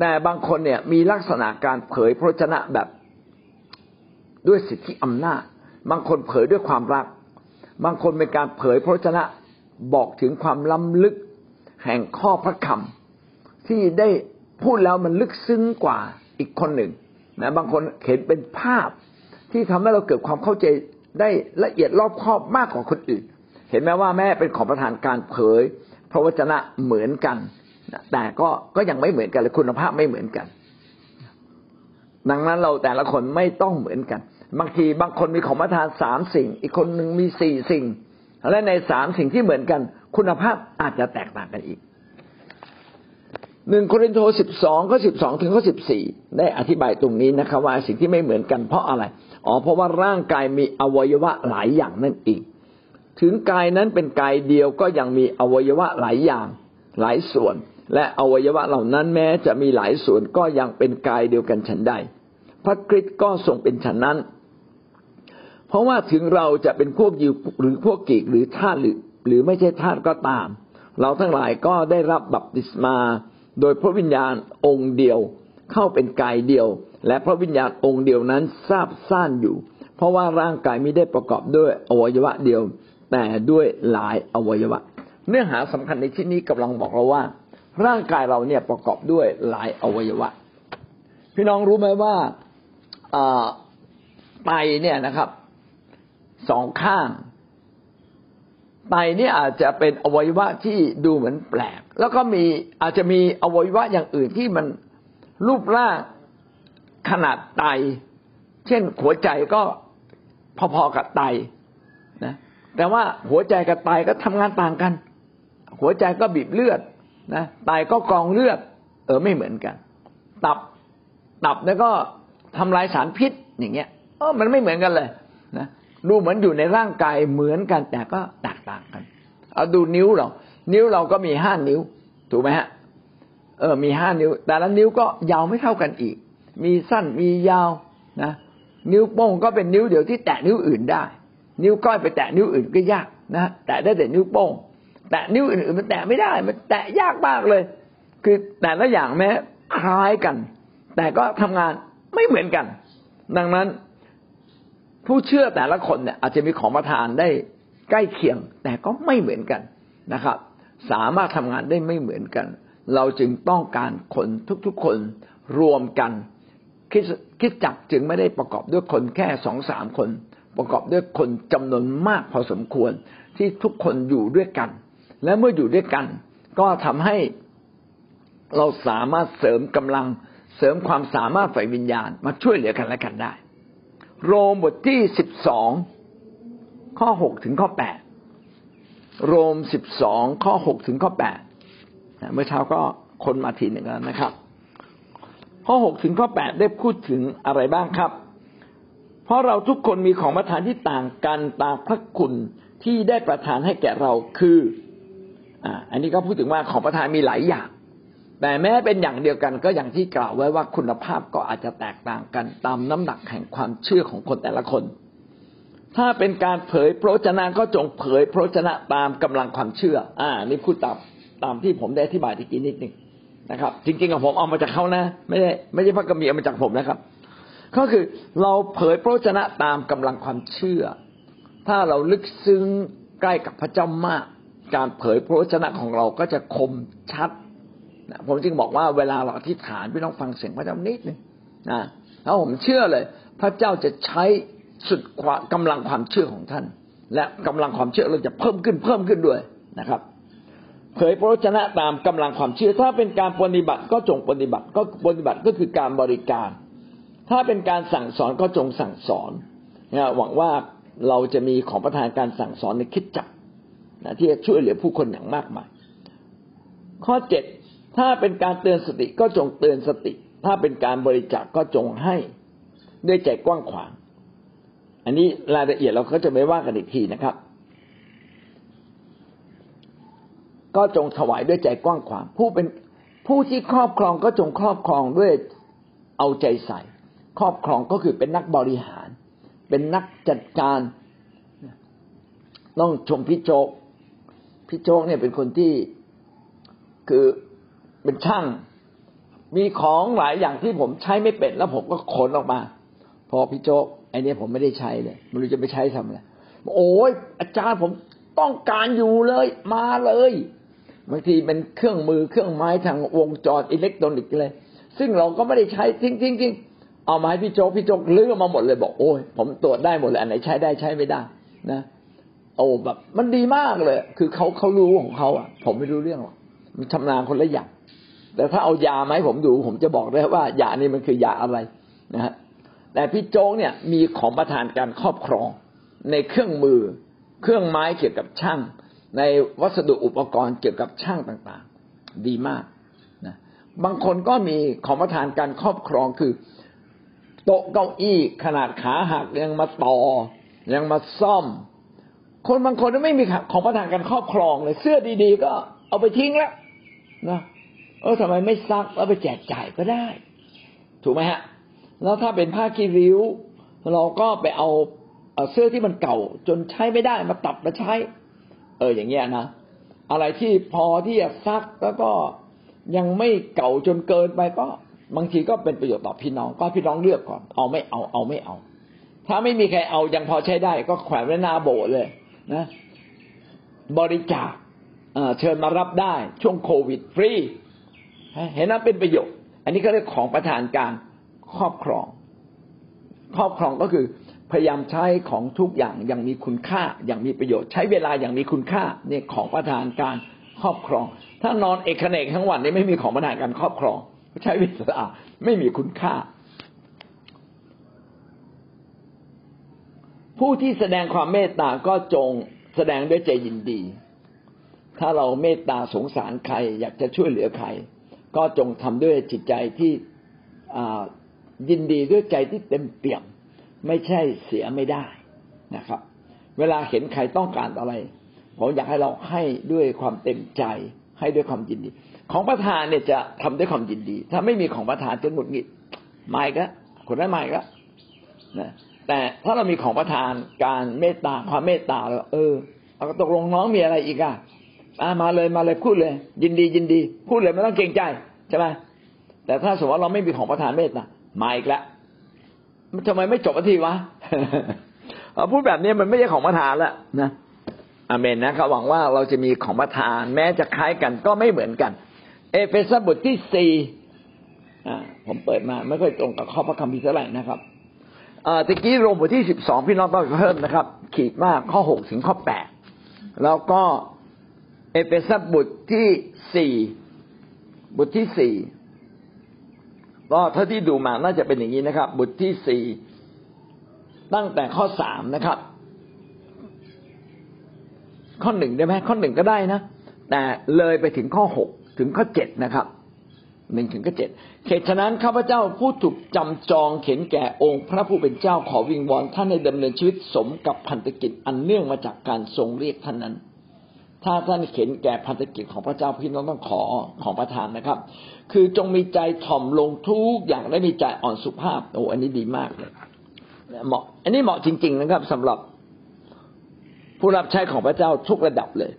แต่บางคนเนี่ยมีลักษณะการเผยพระวจนะแบบด้วยสิทธิอำนาจ บางคนเผยด้วยความรัก บางคนเป็นการเผยพระวจนะบอกถึงความล้ำลึกแห่งข้อพระคำ ที่ได้พูดแล้วมันลึกซึ้งกว่าอีกคนหนึ่งนะบางคนเห็นเป็นภาพที่ทำให้เราเกิดความเข้าใจได้ละเอียดรอบคอบมากกว่าคนอื่น เห็นไหมว่าแม่เป็นของประธานการเผย พระวจนะเหมือนกัน แต่ก็ก็ยังไม่เหมือนกันเลยคุณภาพไม่เหมือนกัน ดังนั้นเราแต่ละคนไม่ต้องเหมือนกัน บางทีบางคนมีของประทานสามสิ่ง อีกคนหนึ่งมีสี่สิ่ง และในสามสิ่งที่เหมือนกัน คุณภาพอาจจะแตกต่างกันอีก หนึ่งโครินโตสิบสองข้อสิบสองถึงข้อสิบสี่ได้อธิบายตรงนี้นะครับว่าสิ่งที่ไม่เหมือนกันเพราะอะไร อ๋อ เพราะว่าร่างกายมีอวัยวะหลายอย่างนั่นเอง ถึงกายนั้นเป็นกายเดียวก็ยังมีอวัยวะหลายอย่าง หลายส่วน และอวัยวะเหล่านั้นแม้จะมีหลายส่วนก็ยังเป็นกายเดียวกันฉันใด พระคริสต์ก็ทรงเป็นฉันนั้น เพราะว่าถึงเราจะเป็นพวกยิวหรือพวกกีกหรือทาสหรือ หรือไม่ใช่ทาสก็ตาม เราทั้งหลายก็ได้รับบัพติศมา โดยพระวิญญาณองค์เดียวเข้าเป็นกายเดียว และพระวิญญาณองค์เดียวนั้นทราบซ่านอยู่ เพราะว่าร่างกายไม่ได้ประกอบด้วยอวัยวะเดียว แต่ด้วยหลายอวัยวะ เนื้อหาสำคัญในที่นี้กำลังบอกเราว่า ร่างกายเราเนี่ยประกอบด้วยหลายอวัยวะ พี่น้องรู้ไหมว่าไตเนี่ยนะครับสองข้าง ไตเนี่ยอาจจะเป็นอวัยวะที่ดูเหมือนแปลก แล้วก็มีอาจจะมีอวัยวะอย่างอื่นที่มันรูปร่างขนาดไต เช่นหัวใจก็พอๆกับไตนะแต่ว่าหัวใจกับไตก็ทำงานต่างกัน หัวใจก็บีบเลือดนะไตก็กรองเลือด เออไม่เหมือนกัน ตับตับแล้วก็ทำลายสารพิษอย่างเงี้ยเออมันไม่เหมือนกันเลยนะ ดูเหมือนอยู่ในร่างกายเหมือนกันแต่ก็แตกต่างกัน เอาดูนิ้วเรา นิ้วเราก็มีห้านิ้ว ถูกไหมฮะ เออ มีห้านิ้ว แต่ละนิ้วก็ยาวไม่เท่ากันอีก มีสั้นมียาวนะ นิ้วโป้งก็เป็นนิ้วเดียวที่แตะนิ้วอื่นได้ นิ้วก้อยไปแตะนิ้วอื่นก็ยากนะแตะได้แต่นิ้วโป้งแตะนิ้วอื่นมันแตะไม่ได้ มันแตะยากมากเลย คือแต่ละอย่างแม้คล้ายกัน แต่ก็ทำงานไม่เหมือนกัน ดังนั้น ผู้เชื่อแต่ละคนเนี่ยอาจจะมีของประทานได้ใกล้เคียง แต่ก็ไม่เหมือนกันนะครับ สามารถทำงานได้ไม่เหมือนกัน เราจึงต้องการคนทุกๆคนรวมกันคิดคิดจักจึงไม่ได้ประกอบด้วยคนแค่สองสามคน ประกอบด้วยคนจำนวนมากพอสมควร ที่ทุกคนอยู่ด้วยกัน และเมื่ออยู่ด้วยกัน ก็ทำให้เราสามารถเสริมกำลังเสริมความสามารถฝ่ายวิญญาณมาช่วยเหลือกันและกันได้ โรมบทที่สิบสองข้อหกถึงข้อแปดโรมสิบสองข้อหกถึงข้อแปดเมื่อเช้าก็คนมาทีหนึ่งแล้วนะครับ ข้อหกถึงข้อแปดได้พูดถึงอะไรบ้างครับ เพราะเราทุกคนมีของประทานที่ต่างกันตามพระคุณที่ได้ประทานให้แก่เราคืออ่าอันนี้ก็พูดถึงว่าของประทานมีหลายอย่าง แต่แม้เป็นอย่างเดียวกันก็อย่างที่กล่าวไว้ว่าคุณภาพก็อาจจะแตกต่างกันตามน้ำหนักแห่งความเชื่อของคนแต่ละคน ถ้าเป็นการเผยพระชนะก็จงเผยพระชนะตามกำลังความเชื่อ อ่า นี่พูดตามตามที่ผมได้อธิบายทีกี้นิดนึงนะครับ จริงๆของผมเอามาจากเขานะ ไม่ได้ไม่ใช่พระกมีเอามาจากผมนะครับ ก็คือเราเผยพระชนะตามกำลังความเชื่อ ถ้าเราลึกซึ้งใกล้กับพระเจ้ามาก การเผยพระชนะของเราก็จะคมชัด นะผมจึงบอกว่าเวลาเราอธิษฐานพี่ต้องฟังเสียงพระเจ้านิดนึงนะแล้วผมเชื่อเลย พระเจ้าจะใช้สุดกำลังความเชื่อของท่าน และกำลังความเชื่อเราจะเพิ่มขึ้นเพิ่มขึ้นด้วยนะครับเผยพระชนะตามกำลังความเชื่อ ถ้าเป็นการปฏิบัติก็จงปฏิบัติ ก็ปฏิบัติก็คือการบริการ ถ้าเป็นการสั่งสอนก็จงสั่งสอนนะหวังว่าเราจะมีของประทานการสั่งสอนในคิดจักนะที่จะช่วยเหลือผู้คนอย่างมากมาย ข้อเจ็ด ถ้าเป็นการเตือนสติก็จงเตือนสติ ถ้าเป็นการบริจาคก็จงให้ด้วยใจกว้างขวาง อันนี้รายละเอียดเราก็จะไม่ว่ากันอีกทีนะครับ ก็จงถวายด้วยใจกว้างขวาง ผู้เป็นผู้ที่ครอบครองก็จงครอบครองด้วยเอาใจใส่ ครอบครองก็คือเป็นนักบริหาร เป็นนักจัดการ ต้องชมพี่โจกพี่โจกเนี่ยเป็นคนที่คือ เป็นช่าง มีของหลายอย่างที่ผมใช้ไม่เป็น แล้วผมก็ขนออกมา พอพี่โจ๊กไอเนี้ยผมไม่ได้ใช้เลยไม่รู้จะไปใช้ทำอะไรโอ้ยอาจารย์ผมต้องการอยู่เลย มาเลยบางทีเป็นเครื่องมือเครื่องไม้ทางวงจรอิเล็กทรอนิกส์เลย ซึ่งเราก็ไม่ได้ใช้ทิ้งทิ้งทิ้งเอามาให้พี่โจ๊กพี่โจ๊กรื้อมาหมดเลยบอกโอ้ยผมตรวจได้หมดเลยอันไหนใช้ได้ใช้ไม่ได้นะโอ้แบบมันดีมากเลย คือเขาเขารู้ของเขาอะ ผมไม่รู้เรื่องหรอกมันชำนาญคนละอย่าง แต่ถ้าเอายาไหมผมดู ผมจะบอกได้ว่ายานี่มันคือยาอะไรนะฮะแต่พี่โจ๊กเนี่ยมีของประทานการครอบครอง ในเครื่องมือ เครื่องไม้เกี่ยวกับช่าง ในวัสดุอุปกรณ์เกี่ยวกับช่างต่างๆ ดีมากนะบางคนก็มีของประทานการครอบครองคือ โต๊ะเก้าอี้ขนาดขาหักยังมาต่อ ยังมาซ่อม คนบางคนไม่มีของประทานการครอบครองเลยเสื้อดีๆ ก็เอาไปทิ้งแล้วนะ เออทำไมไม่ซักแล้วไปแจกจ่ายก็ได้ ถูกไหมฮะ แล้วถ้าเป็นผ้ากีริ้ว เราก็ไปเอาเสื้อที่มันเก่า จนใช้ไม่ได้มาตัดมาใช้ เอออย่างเงี้ยนะอะไรที่พอที่จะซักแล้วก็ยังไม่เก่าจนเกินไปก็ บางทีก็เป็นประโยชน์ต่อพี่น้อง ก็พี่น้องเลือกก่อนเอาไม่เอาเอาไม่เอา ถ้าไม่มีใครเอายังพอใช้ได้ ก็แขวนไว้หน้าโบสถ์เลยนะ บริจาคเชิญมารับได้ช่วงโควิดฟรี เห็นนั้นเป็นประโยชน์ อันนี้ก็เรียกของประธานการครอบครอง ครอบครองก็คือพยายามใช้ของทุกอย่างอย่างมีคุณค่าอย่างมีประโยชน์ ใช้เวลาอย่างมีคุณค่าเนี่ยของประธานการครอบครอง ถ้านอนเอกเนกทั้งวันนี้ไม่มีของประธานการครอบครอง ใช้เวลาไม่มีคุณค่า ผู้ที่แสดงความเมตตาก็จงแสดงด้วยใจยินดี ถ้าเราเมตตาสงสารใคร อยากจะช่วยเหลือใคร ก็จงทำด้วยจิตใจที่ยินดีด้วยใจที่เต็มเปี่ยม ไม่ใช่เสียไม่ได้นะครับ เวลาเห็นใครต้องการอะไรผมอยากให้เราให้ด้วยความเต็มใจ ให้ด้วยความยินดี ของประธานเนี่ยจะทำด้วยความยินดี ถ้าไม่มีของประธานจะหงุดหงิดไม่ก็คนนั้นไม่ก็นะแต่ถ้าเรามีของประทานการเมตตาความเมตตาเราเออเราตกลงน้องมีอะไรอีกอะ มาเลยมาเลยพูดเลย ยินดียินดี พูดเลยไม่ต้องเกรงใจใช่ไหมแต่ถ้าสมมติว่าเราไม่มีของประทานเมตตามาอีกแล้วทำไมไม่จบทีวะพูดแบบนี้มันไม่ใช่ของประทานแล้วนะอาเมนนะครับหวังว่าเราจะมีของประทาน แม้จะคล้ายกันก็ไม่เหมือนกัน เอเฟซัสบทที่สี่ผมเปิดมา ไม่ค่อยตรงกับข้อพระคัมภีร์เท่าไหร่นะครับตะกี้โรมบทที่สิบสองพี่น้องต้องเพิ่มนะครับ ขีดมากข้อหกถึงข้อแปดแล้วก็ เอเฟซัสบทที่สี่บทที่สี่ก็เท่าที่ดูมาน่าจะเป็นอย่างนี้นะครับ บทที่สี่ตั้งแต่ข้อสามนะครับ ข้อหนึ่งได้ไหมข้อหนึ่งก็ได้นะ แต่เลยไปถึงข้อหกถึงข้อเจ็ดนะครับหนึ่งถึงข้อเจ็ดเหตุฉะนั้นข้าพเจ้าผู้ถูกจำจองเข็นแก่องค์พระผู้เป็นเจ้าขอวิงวอนท่านให้ดำเนินชีวิตสมกับพันธกิจอันเนื่องมาจากการทรงเรียกท่านนั้น ถ้าท่านเข็นแก่พันธกิจของพระเจ้าพี่น้องต้องขอของประทานนะครับ คือจงมีใจถ่อมลงทุกอย่างและมีใจอ่อนสุภาพโอ้อันนี้ดีมากเลยเหมาะ อันนี้เหมาะจริง ๆ นะครับสำหรับผู้รับใช้ของพระเจ้าทุกระดับเลย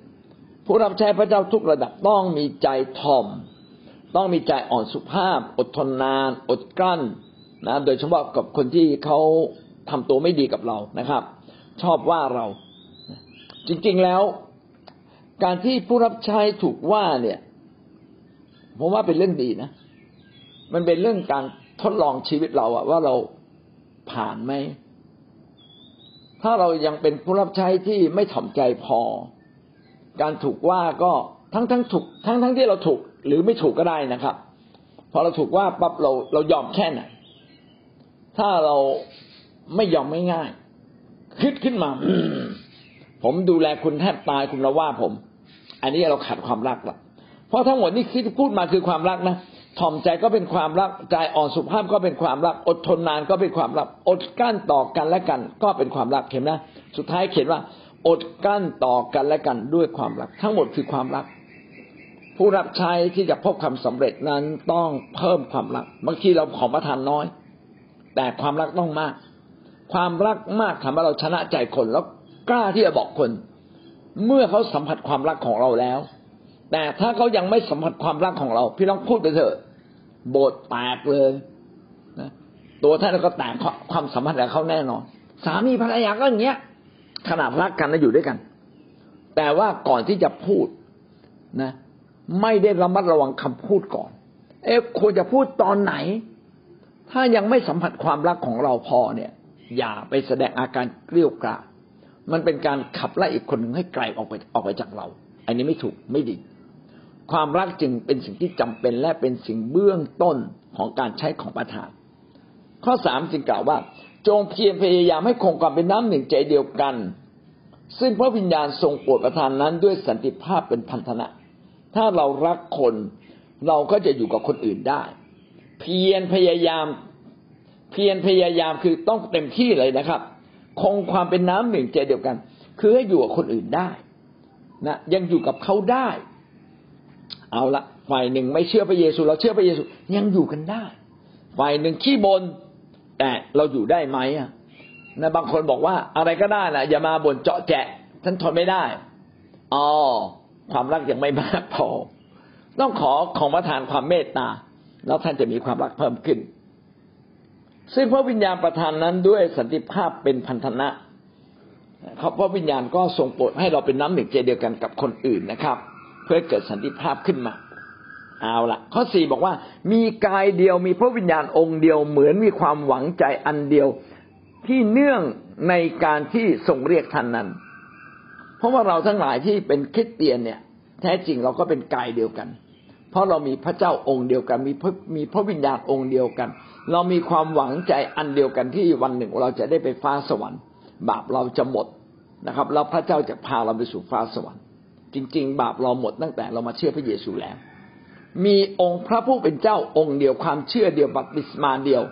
ผู้รับใช้พระเจ้าทุกระดับต้องมีใจถ่อม ต้องมีใจอ่อนสุภาพ อดทนนาน อดกลั้นนะโดยเฉพาะกับคนที่เขาทำตัวไม่ดีกับเรานะครับ ชอบว่าเรา จริง ๆแล้ว การที่ผู้รับใช้ถูกว่าเนี่ย ผมว่าเป็นเรื่องดีนะ มันเป็นเรื่องการทดลองชีวิตเราอะว่าเราผ่านไหม ถ้าเรายังเป็นผู้รับใช้ที่ไม่ถ่อมใจพอ การถูกว่าก็ทั้งทั้งถูกทั้งทั้งที่เราถูกหรือไม่ถูกก็ได้นะครับ พอเราถูกว่าปั๊บเราเรายอมแค่ไหน ถ้าเราไม่ยอมไม่ง่ายคิดขึ้นมา ผมดูแลคุณแทบตายคุณละว่าผม อันนี้เราขาดความรักละเพราะทั้งหมดนี่ที่พูดมาคือความรักนะถ่อมใจก็เป็นความรักใจอ่อนสุภาพก็เป็นความรัก อดทนนานก็เป็นความรัก อดกั้นต่อกันและกัน ก็เป็นความรักเห็นไหมสุดท้ายเขียนว่า อดกั้นต่อกันและกันด้วยความรัก ทั้งหมดคือความรัก ผู้รับใช้ที่จะพบความสำเร็จนั้นต้องเพิ่มความรักบางทีเราของประทานน้อย แต่ความรักต้องมาก ความรักมากทำให้เราชนะใจคนแล้วกล้าที่จะบอกคน เมื่อเขาสัมผัสความรักของเราแล้ว แต่ถ้าเขายังไม่สัมผัสความรักของเรา พี่น้องพูดไปเถอะ โบสถ์แตกเลยนะตัวท่านก็แตกความสัมพันธ์กับเขาแน่นอน สามีภรรยาก็อย่างเงี้ยขนาดรักกันแล้วอยู่ด้วยกัน แต่ว่าก่อนที่จะพูดนะ ไม่ได้ระมัดระวังคำพูดก่อน เอ๊ะควรจะพูดตอนไหน ถ้ายังไม่สัมผัสความรักของเราพอเนี่ย อย่าไปแสดงอาการเกลี้ยกล่อม มันเป็นการขับไล่อีกคนหนึ่งให้ไกลออกไปออกไปจากเรา อันนี้ไม่ถูกไม่ดี ความรักจึงเป็นสิ่งที่จำเป็นและเป็นสิ่งเบื้องต้นของการใช้ของประทาน ข้อสามจึงกล่าวว่า จงเพียรพยายามให้คงความเป็นน้ำหนึ่งใจเดียวกัน ซึ่งพระวิญญาณทรงโปรดประทานนั้นด้วยสันติภาพเป็นพันธนะ ถ้าเรารักคนเราก็จะอยู่กับคนอื่นได้ เพียรพยายาม เพียรพยายามคือต้องเต็มที่เลยนะครับ คงความเป็นน้ำหนึ่งใจเดียวกัน คือให้อยู่กับคนอื่นได้นะยังอยู่กับเขาได้ เอาละฝ่ายหนึ่งไม่เชื่อพระเยซู เราเชื่อพระเยซูยังอยู่กันได้ ฝ่ายหนึ่งขี้บนแต่เราอยู่ได้ไหมอะนะบางคนบอกว่าอะไรก็ได้นะอย่ามาบ่นเจาะแจะฉันทนไม่ได้อ๋อความรักยังไม่มากพอต้องขอของประทานความเมตตา แล้วท่านจะมีความรักเพิ่มขึ้น ซึ่งพระวิญญาณประทานนั้นด้วยสันติภาพเป็นพันธนะเขาพระวิญญาณก็ทรงโปรดให้เราเป็นน้ำหนึ่งใจเดียวกันกับคนอื่นนะครับ เพื่อเกิดสันติภาพขึ้นมาเอาละข้อสี่บอกว่า มีกายเดียวมีพระวิญญาณองค์เดียวเหมือนมีความหวังใจอันเดียวที่เนื่องในการที่ทรงเรียกท่านนั้น เพราะว่าเราทั้งหลายที่เป็นคริสเตียนเนี่ย แท้จริงเราก็เป็นกายเดียวกัน เพราะเรามีพระเจ้าองค์เดียวกัน มีพระมีพระวิญญาณองค์เดียวกัน เรามีความหวังใจอันเดียวกันที่วันหนึ่งเราจะได้ไปฟ้าสวรรค์ บาปเราจะหมดนะครับแล้วพระเจ้าจะพาเราไปสู่ฟ้าสวรรค์ จริง ๆ บาปเราหมดตั้งแต่เรามาเชื่อพระเยซูแล้ว มีองค์พระผู้เป็นเจ้าองค์เดียวความเชื่อเดียวบัพติศมาเดียว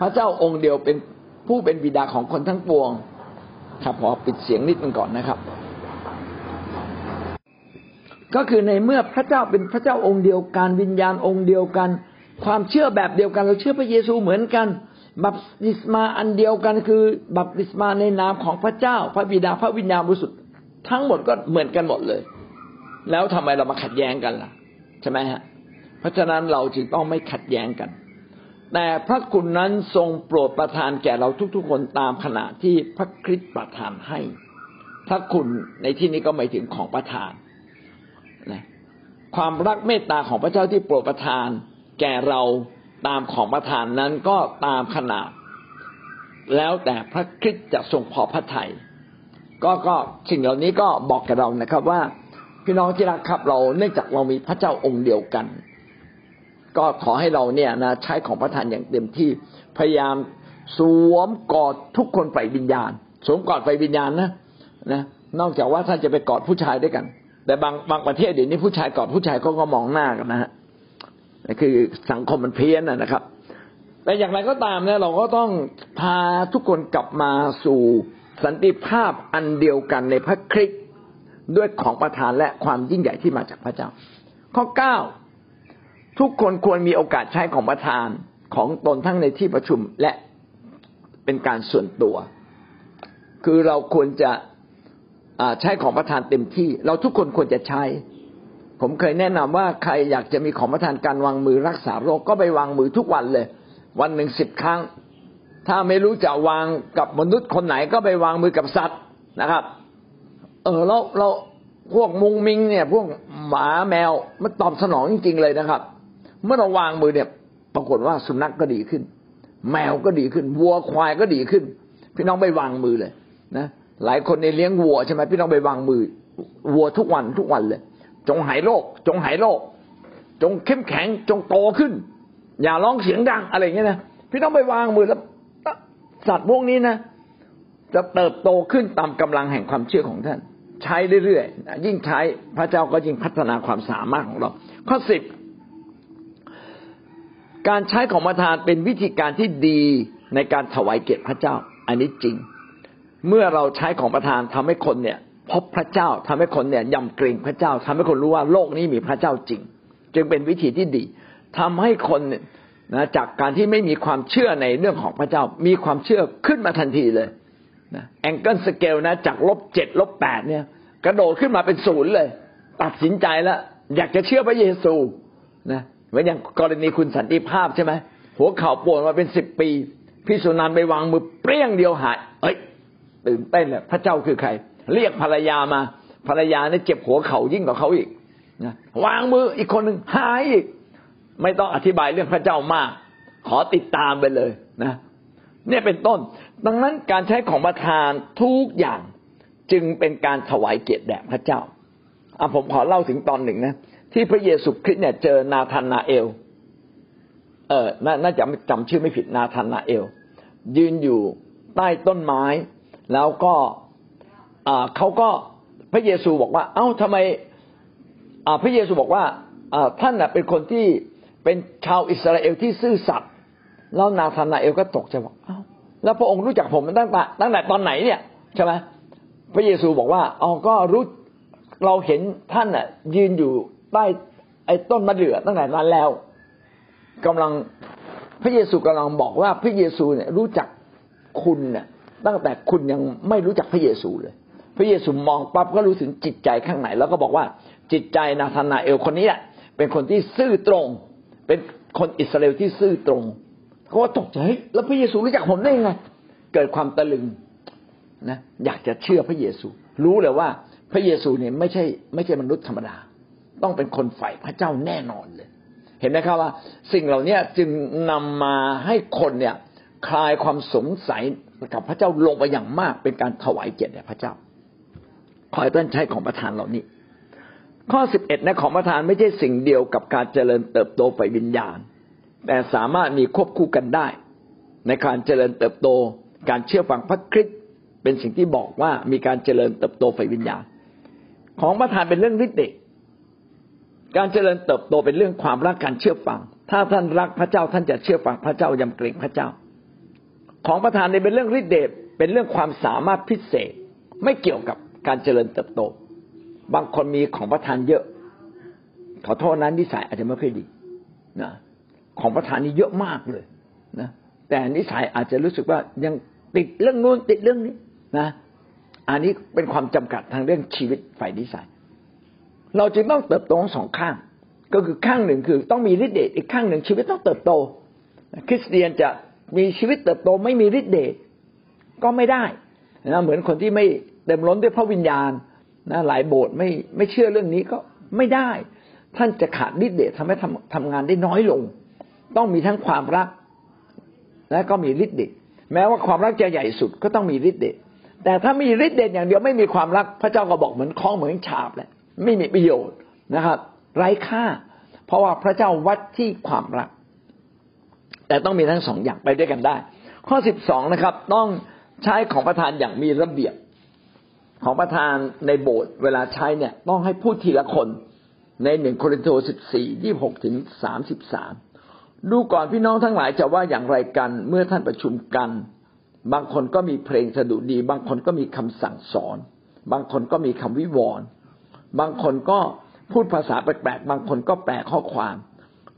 พระเจ้าองค์เดียวเป็นผู้เป็นบิดาของคนทั้งปวง ครับขอปิดเสียงนิดนึงก่อนนะครับ ก็คือในเมื่อพระเจ้าเป็นพระเจ้าองค์เดียวกันวิญญาณองค์เดียวกัน ความเชื่อแบบเดียวกันเราเชื่อพระเยซูเหมือนกันบัพติศมาอันเดียวกันคือ บัพติศมาในนามของพระเจ้า พระบิดาพระวิญญาณบริสุทธิ์ทั้งหมดก็เหมือนกันหมดเลย แล้วทำไมเรามาขัดแย้งกันล่ะใช่ไหมฮะเพราะฉะนั้นเราจึงต้องไม่ขัดแย้งกัน แต่พระคุณนั้นทรงโปรดประทานแก่เราทุกๆคนตามขณะที่พระคริสต์ประทานให้ พระคุณในที่นี้ก็หมายถึงของประทานนะความรักเมตตาของพระเจ้าที่โปรดประทาน แก่เราตามของประทานนั้นก็ตามขนาด แล้วแต่พระคริสต์จะทรงพอพระทยัยก็ก็สิ่งเหล่านี้ก็บอกกับเรานะครับว่า พี่น้องที่รักครับเราเนื่องจากเรามีพระเจ้าองค์เดียวกัน ก็ขอให้เราเนี่ยนะใช้ของพระทานอย่างเต็มที่พยายามสวมกอดทุกคนไฟวิญญาณ สวมกอดไฟวิญญาณนะนะ นอกจากว่าท่านจะไปกอดผู้ชายด้วยกัน แต่บางบางประเทศเดี๋ยวนี้ผู้ชายกอดผู้ชายเขาก็มองหน้ากันนะฮะ คือสังคมมันเพี้ยนนะครับ แต่อย่างไรก็ตามเนี่ยเราก็ต้องพาทุกคนกลับมาสู่สันติภาพอันเดียวกันในพระคริสต์ด้วยของประทานและความยิ่งใหญ่ที่มาจากพระเจ้า ข้อเก้าทุกคนควรมีโอกาสใช้ของประทานของตนทั้งในที่ประชุมและเป็นการส่วนตัว คือเราควรจะใช้ของประทานเต็มที่ เราทุกคนควรจะใช้ ผมเคยแนะนำว่าใครอยากจะมีของประทานการวางมือรักษาโรคก็ไปวางมือทุกวันเลย วันหนึ่งสิบครั้ง ถ้าไม่รู้จะวางกับมนุษย์คนไหนก็ไปวางมือกับสัตว์นะครับ เออเราเราพวกมุงมิงเนี่ยพวกหมาแมวมันตอบสนองจริงๆเลยนะครับ เมื่อเราวางมือเนี่ย ปรากฏว่าสุนัขกก็ดีขึ้น แมวก็ดีขึ้นวัวควายก็ดีขึ้น พี่น้องไปวางมือเลยนะหลายคนในเลี้ยงวัวใช่ไหมพี่น้องไปวางมือวัวทุกวันทุกวันเลย จงหายโรคจงหายโรคจงเข้มแข็งจงโตขึ้น อย่าร้องเสียงดังอะไรเงี้ยนะพี่น้องไปวางมือแล้วสัตว์พวกนี้นะจะเติบโตขึ้นตามกำลังแห่งความเชื่อของท่าน ใช้เรื่อยๆยิ่งใช้พระเจ้าก็ยิ่งพัฒนาความสามารถของเรา ข้อสิบการใช้ของประทานเป็นวิธีการที่ดีในการถวายเกียรติพระเจ้า อันนี้จริง เมื่อเราใช้ของประทานทำให้คนเนี่ย พบพระเจ้าทำให้คนเนี่ยยำเกรงพระเจ้าทำให้คนรู้ว่าโลกนี้มีพระเจ้าจริง จึงเป็นวิธีที่ดีทำให้คนนะจากการที่ไม่มีความเชื่อในเรื่องของพระเจ้า มีความเชื่อขึ้นมาทันทีเลยนะแองเกิลสเกลนะจากลบเจ็ดลบแปดเนี่ย กระโดดขึ้นมาเป็นศูนย์เลย ตัดสินใจแล้ว อยากจะเชื่อพระเยซูนะเหมือนอย่างกรณีคุณสันติภาพใช่ไหมหัวเข่าปวดมาเป็นสิบปี พี่สุนันไปวางมือเปรี้ยงเดียวหายเอ้ยตื่นเต้นเลยพระเจ้าคือใคร เรียกภรรยามา ภรรยาเนี่ยเจ็บหัวเขายิ่งกว่าเขาอีกนะวางมืออีกคนหนึ่งหายอีก ไม่ต้องอธิบายเรื่องพระเจ้ามาก ขอติดตามไปเลยนะ เนี่ยเป็นต้น ดังนั้นการใช้ของประทานทุกอย่างจึงเป็นการถวายเกียรติแด่พระเจ้าอะผมขอเล่าถึงตอนหนึ่งนะที่พระเยซูคริสต์เนี่ยเจอนาธานนาเอล เออน่าจะจำชื่อไม่ผิดนาธานนาเอล ยืนอยู่ใต้ต้นไม้ แล้วก็ เขาก็พระเยซูบอกว่า เอ้าทำไมพระเยซูบอกว่าท่านเป็นคนที่เป็นชาวอิสราเอลที่ซื่อสัตย์แล้วนาธานาเอลก็ตกใจบอกเอ้าแล้วพระองค์รู้จักผมตั้งแต่ตั้งแต่ตอนไหนเนี่ยใช่ไหมพระเยซูบอกว่าอ๋อก็รู้เราเห็นท่านน่ะ ยืนอยู่ใต้ไอ้ต้นมะเดื่อตั้งแต่นั้นแล้วกำลังพระเยซูกำลังบอกว่าพระเยซูเนี่ยรู้จักคุณเนี่ยตั้งแต่คุณยังไม่รู้จักพระเยซูเลย พระเยซูมองปั๊บก็รู้ถึงจิตใจข้างในแล้วก็บอกว่าจิตใจนาธานาเอลคนนี้แหละเป็นคนที่ซื่อตรง เป็นคนอิสราเอลที่ซื่อตรงเขาว่าตกใจแล้วพระเยซูรู้จักผมได้ยังไงเกิดความตะลึงนะอยากจะเชื่อพระเยซู รู้เลยว่าพระเยซูเนี่ยไม่ใช่ไม่ใช่มนุษย์ธรรมดา ต้องเป็นคนฝ่ายพระเจ้าแน่นอนเลย เห็นไหมครับว่า สิ่งเหล่านี้จึงนำมาให้คนเนี่ยคลายความสงสัยกับพระเจ้าลงไปอย่างมากเป็นการถวายเกียรติแด่พระเจ้า ขอให้ท่านใช้ของประทานเหล่านี้ ข้อสิบเอ็ดนะของประทานไม่ใช่สิ่งเดียวกับการเจริญเติบโตไปวิญญาณ แต่สามารถมีควบคู่กันได้ ในการเจริญเติบโต การเชื่อฟังพระคริสต์เป็นสิ่งที่บอกว่ามีการเจริญเติบโตไฟวิญญาณ ของประทานเป็นเรื่องฤทธิ์เดชการเจริญเติบโตเป็นเรื่องความรักการเชื่อฟัง ถ้าท่านรักพระเจ้าท่านจะเชื่อฟังพระเจ้ายำเกรงพระเจ้า ของประทานในเป็นเรื่องฤทธิ์เดชเป็นเรื่องความสามารถพิเศษ ไม่เกี่ยวกับ การเจริญเติบโต บางคนมีของประทานเยอะ ขอโทษนั้นนิสัยอาจจะไม่ค่อยดีนะของประทานนี้เยอะมากเลยนะแต่นิสัยอาจจะรู้สึกว่ายังติดเรื่องนู้นติดเรื่องนี้นะอันนี้เป็นความจำกัดทางเรื่องชีวิตฝ่ายนิสัย เราจึงต้องเติบโตสองข้าง ก็คือข้างหนึ่งคือต้องมีฤทธิ์เดชอีกข้างหนึ่งชีวิตต้องเติบโต คริสเตียนจะมีชีวิตเติบโตไม่มีฤทธิ์เดชก็ไม่ได้นะเหมือนคนที่ไม่ เต็มล้นด้วยพระวิญญาณนะหลายโบสถ์ไม่ไม่เชื่อเรื่องนี้ก็ไม่ได้ ท่านจะขาดฤทธิ์เดชทำให้ทำทำงานได้น้อยลง ต้องมีทั้งความรัก และก็มีฤทธิ์เดชแม้ว่าความรักจะใหญ่สุดก็ต้องมีฤทธิ์เดชแต่ถ้ามีฤทธิ์เดชอย่างเดียวไม่มีความรักพระเจ้าก็บอกเหมือนคล้องเหมือนฉาบแหละไม่มีประโยชน์นะครับ ไร้ค่า เพราะว่าพระเจ้าวัดที่ความรัก แต่ต้องมีทั้งสองอย่างไปด้วยกันได้ ข้อสิบสองนะครับ ต้องใช้ของประทานอย่างมีระเบียบ ของประทานในโบสถ์เวลาใช้เนี่ยต้องให้พูดทีละคนในหนึ่งโครินธ์สิบสี่ยี่หกถึงสามสิบสามดูก่อนพี่น้องทั้งหลายจะว่าอย่างไรกันเมื่อท่านประชุมกัน บางคนก็มีเพลงสดุดี บางคนก็มีคำสั่งสอน บางคนก็มีคำวิวรณ์บางคนก็พูดภาษาแปลกๆบางคนก็แปลข้อความ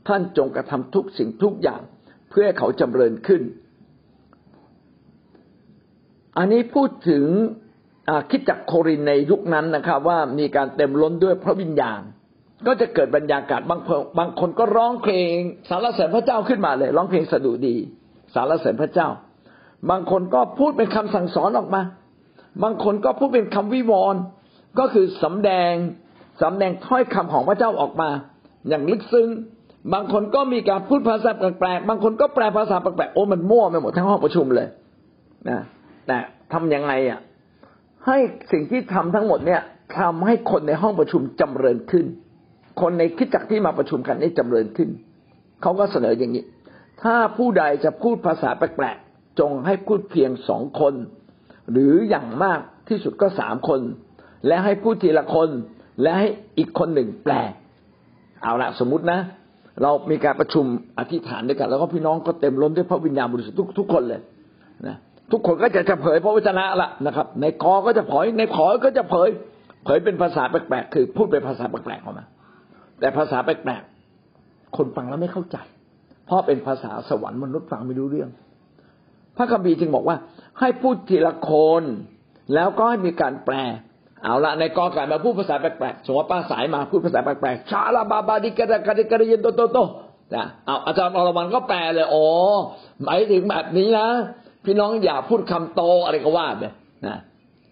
ท่านจงกระทำทุกสิ่งทุกอย่าง เพื่อเขาจำเริญขึ้น อันนี้พูดถึง คิดจากโครินในยุคนั้นนะครับ ว่ามีการเต็มล้นด้วยพระวิญญาณ ก็จะเกิดบรรยากาศบางบางคนก็ร้องเพลงสารเสริญพระเจ้าขึ้นมาเลย ร้องเพลงสดุดี สารเสริญพระเจ้า บางคนก็พูดเป็นคำสั่งสอนออกมา บางคนก็พูดเป็นคำวิวรณ์ก็คือสำแดงสำแดงถ้อยคำของพระเจ้าออกมา อย่างลึกซึ้งบางคนก็มีการพูดภาษาแปลกๆบางคนก็แปลภาษาแปลกๆโอ้มันมั่วไปหมดทั้งห้องประชุมเลยนะแต่ทํำยังไงอะ ให้สิ่งที่ทำทั้งหมดเนี่ยทำให้คนในห้องประชุมจำเริญขึ้น คนในคิดจักที่มาประชุมกันได้จำเริญขึ้น เขาก็เสนออย่างนี้ ถ้าผู้ใดจะพูดภาษาแปลกๆจงให้พูดเพียงสองคน หรืออย่างมากที่สุดก็สามคน และให้พูดทีละคนและให้อีกคนหนึ่งแปลเอาละสมมตินะ เรามีการประชุมอธิษฐานด้วยกัน แล้วก็พี่น้องก็เต็มล้นด้วยพระวิญญาณบริสุทธิ์ทุกทุกคนเลยนะ ทุกคนก็จะจะเผยพระวจนะละนะครับ ในกอก็จะเผยในขอก็จะเผย เผยเป็นภาษาแปลกๆคือพูดเป็นภาษาแปลกๆออกมา แต่ภาษาแปลกๆคนฟังแล้วไม่เข้าใจ เพราะเป็นภาษาสวรรค์มนุษย์ฟังไม่รู้เรื่อง พระคัมภีร์จึงบอกว่า ให้พูดทีละคนแล้วก็ให้มีการแปล เอาละในกอไก่มาพูดภาษาแปลกๆสมมติป้าสายมาพูดภาษาแปลกๆชาลาบาบาดิกะดะกะดิกะดิยนโตโตโตนะเอาอาจารย์อรมันก็แปลเลยอ๋อหมายถึงแบบนี้นะ พี่น้องอย่าพูดคำโตอะไรก็ว่าไปนะ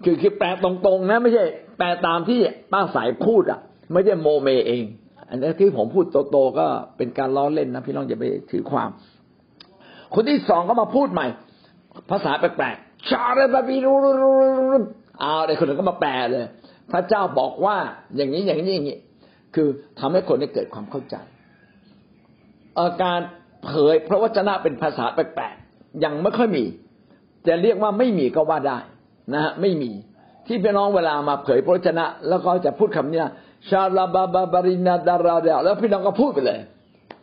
คือคือแปลตรงๆนะ ไม่ใช่ แปลตามที่ป้าสายพูดอะ ไม่ใช่โมเมเอง อันนี้ที่ผมพูดโตๆก็เป็นการล้อเล่นนะ พี่น้องอย่าไปถือความ คนที่สองก็มาพูดใหม่ ภาษาแปลกๆชาเรบาบีรูเอาเด็กคนนึงก็มาแปลเลย พระเจ้าบอกว่าอย่างนี้อย่างนี้อย่างนี้คือทำให้คนได้เกิดความเข้าใจอาการเผยพระวจนะเป็นภาษาแปลกๆยังไม่ค่อยมี จะเรียกว่าไม่มีก็ว่าได้นะฮะไม่มีที่พี่น้องเวลามาเผยพระวจนะ แล้วก็จะพูดคำนี้ชาลาบาบาบารินาดาราเดแล้วพี่น้องก็พูดไปเลย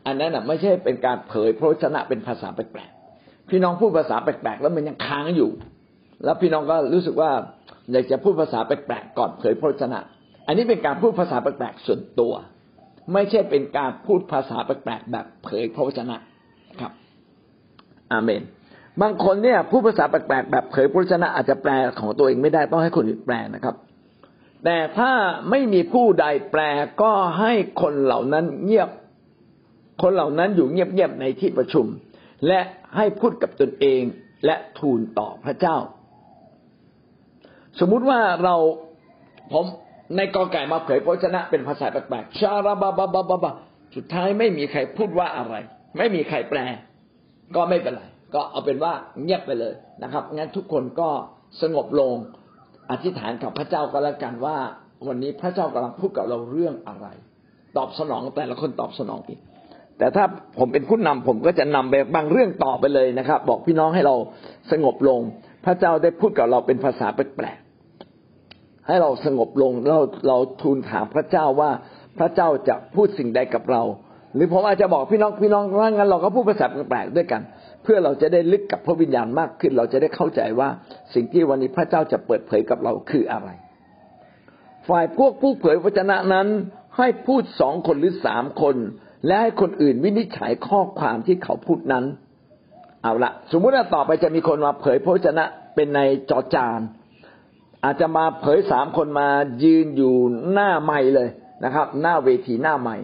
อันนั้นน่ะไม่ใช่เป็นการเผยพระวจนะเป็นภาษาแปลกๆพี่น้องพูดภาษาแปลกๆแล้วมันยังค้างอยู่ แล้วพี่น้องก็รู้สึกว่าอยากจะพูดภาษาแปลกๆก่อนเผยพระวจนะ อันนี้เป็นการพูดภาษาแปลกๆส่วนตัว ไม่ใช่เป็นการพูดภาษาแปลกๆแบบเผยพระวจนะครับ อาเมน บางคนเนี่ยพูดภาษาแปลกๆแบบเผยพระวจนะอาจจะแปลของตัวเองไม่ได้ต้องให้คนอื่นแปลนะครับ แต่ถ้าไม่มีผู้ใดแปลก็ให้คนเหล่านั้นเงียบ คนเหล่านั้นอยู่เงียบๆในที่ประชุม และให้พูดกับตนเองและทูลต่อพระเจ้า สมมุติว่าเราผมในกอไก่มาเผยพระชนะเป็นภาษาแปลกๆชาราบาบาบาบาสุดท้ายไม่มีใครพูดว่าอะไร ไม่มีใครแปล ก็ไม่เป็นไร ก็เอาเป็นว่าเงียบไปเลยนะครับ งั้นทุกคนก็สงบลงอธิษฐานกับพระเจ้าก็แล้วกันว่า วันนี้พระเจ้ากำลังพูดกับเราเรื่องอะไร ตอบสนองแต่ละคนตอบสนองอีกแต่ถ้าผมเป็นผู้นำผมก็จะนำไปบางเรื่องต่อไปเลยนะครับ บอกพี่น้องให้เราสงบลง พระเจ้าได้พูดกับเราเป็นภาษาแปลกๆให้เราสงบลงเราเราทูลถามพระเจ้าว่าพระเจ้าจะพูดสิ่งใดกับเรา หรือผมอาจจะบอกพี่น้องพี่น้องว่างั้นเราก็พูดภาษาแปลกๆด้วยกัน เพื่อเราจะได้ลึกกับพระวิญญาณมากขึ้น เราจะได้เข้าใจว่าสิ่งที่วันนี้พระเจ้าจะเปิดเผยกับเราคืออะไร ฝ่ายพวกผู้เผยวจนะนั้นให้พูดสองคนหรือสามคน และให้คนอื่นวินิจฉัยข้อความที่เขาพูดนั้น เอาละสมมุติว่าต่อไปจะมีคนมาเผยพระชนะเป็นในจอจาน อาจจะมาเผยสามคนมายืนอยู่หน้าไม้เลยนะครับ หน้าเวทีหน้าไม้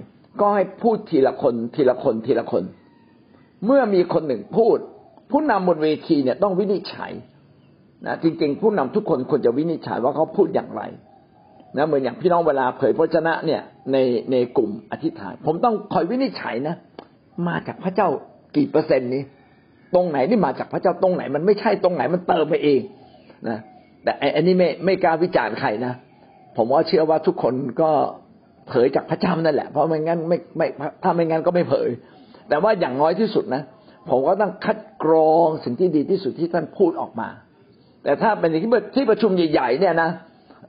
ก็ให้พูดทีละคนทีละคนทีละคน เมื่อมีคนหนึ่งพูด ผู้นำบนเวทีเนี่ยต้องวินิจฉัยนะจริง ๆ ผู้นำทุกคนควรจะวินิจฉัยว่าเขาพูดอย่างไรนะเหมือนอย่างพี่น้องเวลาเผยพระชนะเนี่ยในในกลุ่มอธิษฐาน ผมต้องคอยวินิจฉัยนะ มาจากพระเจ้ากี่เปอร์เซ็นต์นี้ ตรงไหนนี่มาจากพระเจ้าตรงไหน มันไม่ใช่ตรงไหนมันเติมไปเองนะแต่อันนี้ไม่ไม่กล้าวิจารณ์ใครนะผมว่าเชื่อว่าทุกคนก็เผยจากพระเจ้านั่นแหละ เพราะไม่งั้นไม่ไม่ถ้าไม่งั้นก็ไม่เผย แต่ว่าอย่างน้อยที่สุดนะผมก็ต้องคัดกรองสิ่งที่ดีที่สุดที่ท่านพูดออกมา แต่ถ้าเป็นที่ที่ประชุมใหญ่ๆเนี่ยนะ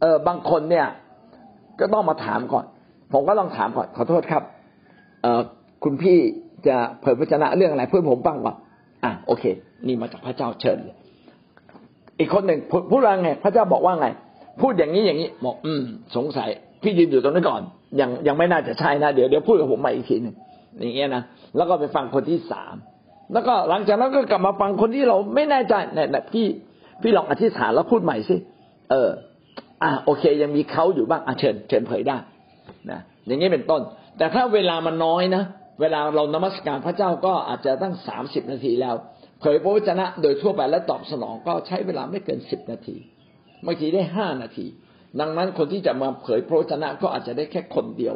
เออบางคนเนี่ยก็ต้องมาถามก่อน ผมก็ต้องถามก่อนขอโทษครับ เออคุณพี่จะเผยพระชนะเรื่องอะไรเพื่อผมฟังก่อนอะโอเค นี่มาจากพระเจ้าเชิญอีกคนหนึ่งพูดว่าไง พระเจ้าบอกว่าไง พูดอย่างนี้อย่างนี้บอก อืม สงสัย พี่ยืนอยู่ตรงนี้ก่อนยังยังไม่น่าจะใช่นะเดี๋ยวเดี๋ยวพูดกับผมใหม่อีกทีหนึ่งอย่างเงี้ยนะ แล้วก็ไปฟังคนที่สามแล้วก็หลังจากนั้นก็กลับมาฟังคนที่เราไม่แน่ใจเนี่ยพี่พี่ลองอธิษฐานแล้วพูดใหม่สิเออ อ่าโอเค ยังมีเขาอยู่บ้างอะเชิญเชิญเผยได้นะอย่างนี้เป็นต้น แต่ถ้าเวลามันน้อยนะเวลาเรานมัสการพระเจ้าก็อาจจะตั้งสามสิบนาทีแล้ว เผยพระวจนะ โดยทั่วไปและตอบสนองก็ใช้เวลาไม่เกินสิบนาทีบางทีได้ห้านาที ดังนั้นคนที่จะมาเผยพระวจนะก็อาจจะได้แค่คนเดียว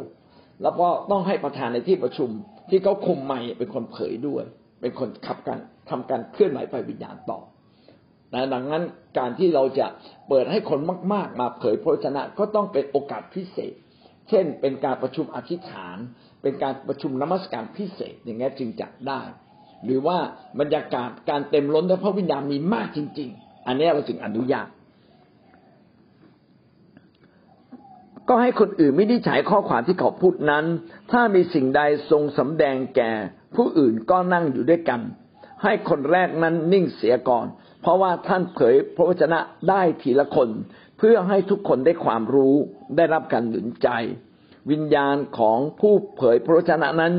แล้วก็ต้องให้ประธานในที่ประชุมที่เขาคุมไม่เป็นคนเผยด้วย เป็นคนขับการทำการเคลื่อนไหวไปวิญญาณต่อนะดังนั้นการที่เราจะเปิดให้คนมาก ๆ มาเผยพระชนะก็ต้องเป็นโอกาสพิเศษ เช่น เป็นการประชุมอธิษฐาน เป็นการประชุมนมัสการพิเศษอย่างนี้จึงจัดได้ หรือว่าบรรยากาศการเต็มล้นด้วยพระวิญญาณมีมากจริง ๆ อันนี้เราจึงอนุญาต ก็ให้คนอื่นไม่ได้ใช้ข้อความที่เขาพูดนั้น ถ้ามีสิ่งใดทรงสำแดงแก่ ผู้อื่นก็นั่งอยู่ด้วยกัน ให้คนแรกนั้นนิ่งเสียก่อน เพราะว่าท่านเผยพระวจนะได้ทีละคน เพื่อให้ทุกคนได้ความรู้ได้รับการหนุนใจ วิญญาณของผู้เผยพระวจนะนั้น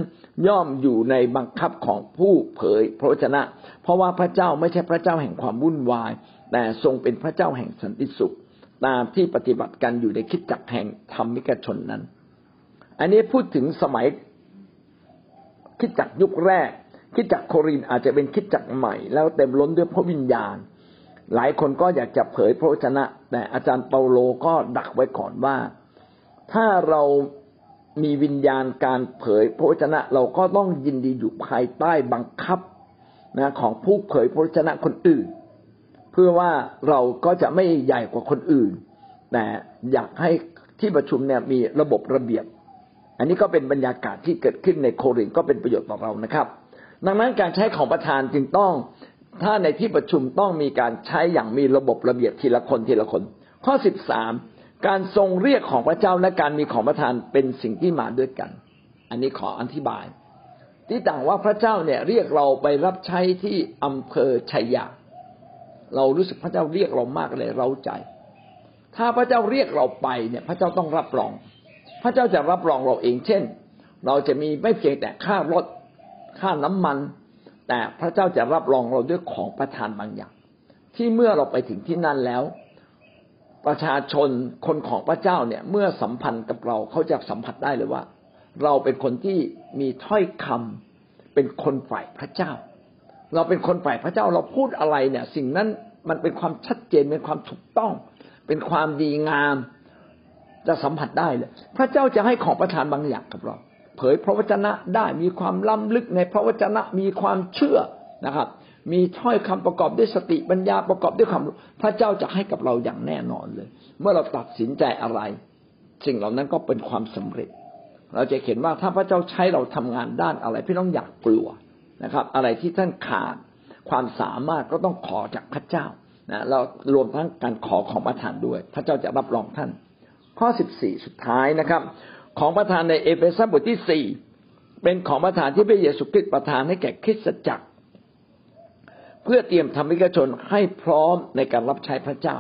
ย่อมอยู่ในบังคับของผู้เผยพระวจนะ เพราะว่าพระเจ้าไม่ใช่พระเจ้าแห่งความวุ่นวาย แต่ทรงเป็นพระเจ้าแห่งสันติสุข ตามที่ปฏิบัติกันอยู่ในคิดจักแห่งธรรมิกชนนั้น อันนี้พูดถึงสมัยคิดจักยุคแรก คิดจักโครินอาจจะเป็นคิดจักใหม่ แล้วเต็มล้นด้วยพระวิญญาณ หลายคนก็อยากจะเผยพระวจนะ แต่อาจารย์เปาโลก็ดักไว้ก่อนว่า ถ้าเรามีวิญญาณการเผยพระวจนะ เราก็ต้องยินดีอยู่ภายใต้บังคับนะของผู้เผยพระวจนะคนอื่น เพื่อว่าเราก็จะไม่ใหญ่กว่าคนอื่นแต่อยากให้ที่ประชุมเนี่ยมีระบบระเบียบ อันนี้ก็เป็นบรรยากาศที่เกิดขึ้นในโครินก็เป็นประโยชน์ต่อเรานะครับ ดังนั้นการใช้ของประธานจึงต้อง ถ้าในที่ประชุมต้องมีการใช้อย่างมีระบบระเบียบทีละคนทีละคน ข้อสิบสามการทรงเรียกของพระเจ้าและการมีของประธานเป็นสิ่งที่มาด้วยกัน อันนี้ขออธิบาย ที่ต่างว่าพระเจ้าเนี่ยเรียกเราไปรับใช้ที่อำเภอชัยยา เรารู้สึกพระเจ้าเรียกเรามากเลยเราใจ ถ้าพระเจ้าเรียกเราไปเนี่ย พระเจ้าต้องรับรอง พระเจ้าจะรับรองเราเอง เช่น เราจะมีไม่เพียงแต่ค่ารถค่าน้ำมัน แต่พระเจ้าจะรับรองเราด้วยของประทานบางอย่าง ที่เมื่อเราไปถึงที่นั่นแล้ว ประชาชนคนของพระเจ้าเนี่ย เมื่อสัมพันธ์กับเราเขาจะสัมผัสได้เลยว่า เราเป็นคนที่มีถ้อยคำเป็นคนฝ่ายพระเจ้า เราเป็นคนฝ่ายพระเจ้าเราพูดอะไรเนี่ย สิ่งนั้นมันเป็นความชัดเจนเป็นความถูกต้อง เป็นความดีงามจะสัมผัสได้เลยพระเจ้าจะให้ของประทานบางอย่างกับเรา เผยพระวจนะได้มีความล้ำลึกในพระวจนะมีความเชื่อนะครับ มีถ้อยคำประกอบด้วยสติปัญญาประกอบด้วยความพระเจ้าจะให้กับเราอย่างแน่นอนเลย เมื่อเราตัดสินใจอะไร สิ่งเหล่านั้นก็เป็นความสำเร็จ เราจะเห็นว่าถ้าพระเจ้าใช้เราทำงานด้านอะไร พี่น้องอยากกลัว นะครับ อะไรที่ท่านขาดความสามารถก็ต้องขอจากพระเจ้านะเรารวมทั้งการขอของประทานด้วย พระเจ้าจะรับรองท่าน ข้อสิบสี่สุดท้ายนะครับ ของประทานในเอเฟซัสบทที่สี่เป็นของประทานที่พระเยซูคริสต์ประทานให้แก่คริสตจักร เพื่อเตรียมธรรมิกชนให้พร้อมในการรับใช้พระเจ้า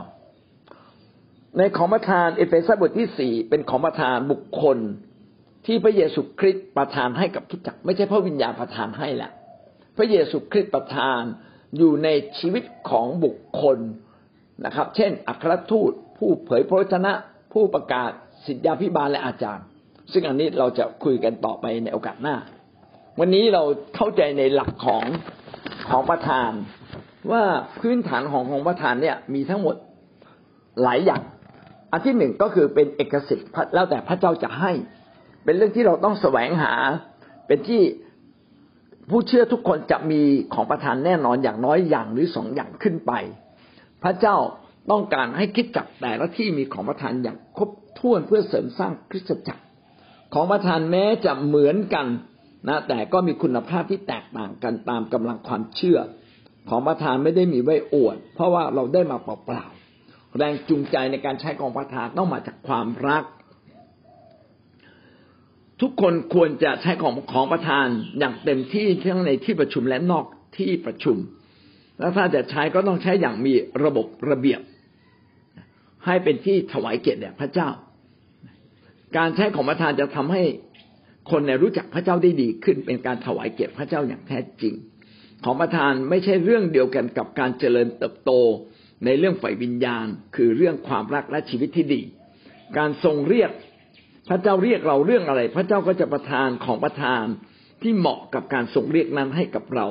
ในของประทานเอเฟซัสบทที่สี่เป็นของประทานบุคคลที่พระเยซูคริสต์ประทานให้กับคิดจักรไม่ใช่พระวิญญาณประทานให้แหละ พระเยซูคริสต์ประทานอยู่ในชีวิตของบุคคลนะครับ เช่น อัครทูต ผู้เผยพระวจนะ ผู้ประกาศสิทธยาพิบาลและอาจารย์ ซึ่งอันนี้เราจะคุยกันต่อไปในโอกาสหน้า วันนี้เราเข้าใจในหลักของของประธาน ว่าพื้นฐานของของประธานเนี่ยมีทั้งหมดหลายอย่าง อันที่หนึ่งก็คือเป็นเอกสิทธิ์แล้วแต่พระเจ้าจะให้ เป็นเรื่องที่เราต้องแสวงหาเป็นที่ ผู้เชื่อทุกคนจะมีของประทานแน่นอนอย่างน้อยอย่างหรือสองอย่างขึ้นไป พระเจ้าต้องการให้คิดจักแต่ละที่มีของประทานอย่างครบถ้วนเพื่อเสริมสร้างคริสตจักร ของประทานแม้จะเหมือนกันนะแต่ก็มีคุณภาพที่แตกต่างกันตามกำลังความเชื่อ ของประทานไม่ได้มีไว้อวด เพราะว่าเราได้มาเปล่าๆแรงจูงใจในการใช้ของประทานต้องมาจากความรัก ทุกคนควรจะใช้ของของประธานอย่างเต็มที่ทั้งในที่ประชุมและนอกที่ประชุม แล้วถ้าจะใช้ก็ต้องใช้อย่างมีระบบระเบียบ ให้เป็นที่ถวายเกียรติแด่พระเจ้า การใช้ของประธานจะทำให้คนในรู้จักพระเจ้าได้ดีขึ้น เป็นการถวายเกียรติพระเจ้าอย่างแท้จริง ของประธานไม่ใช่เรื่องเดียวกันกับการเจริญเติบโตในเรื่องฝ่ายวิญญาณ คือเรื่องความรักและชีวิตที่ดี การทรงเรียก พระเจ้าเรียกเราเรื่องอะไร พระเจ้าก็จะประทานของประทานที่เหมาะกับการส่งเรียกนั้นให้กับเรา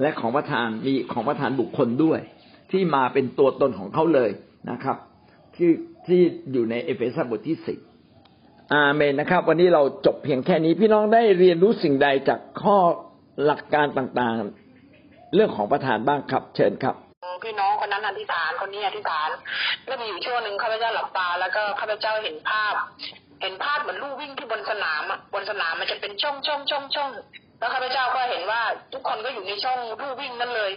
และของประทานมีของประทานบุคคลด้วย ที่มาเป็นตัวตนของเขาเลยนะครับ ที่ที่อยู่ในเอเฟซัสบทที่สิบอาเมนนะครับ วันนี้เราจบเพียงแค่นี้พี่น้องได้เรียนรู้สิ่งใดจากข้อหลักการต่างๆ เรื่องของประธานบ้างครับ เชิญครับพี่น้องคนนั้นอธิษฐานคนนี้อธิษฐานแล้วมีอยู่ช่วงหนึ่งข้าพเจ้าหลับตาแล้วก็ข้าพเจ้าเห็นภาพ เห็นภาพเหมือนลู่วิ่งที่บนสนามอะบนสนามมันจะเป็นช่องช่องช่องช่องแล้วข้าพเจ้าก็เห็นว่า ทุกคนก็อยู่ในช่องลู่วิ่งนั่นเลย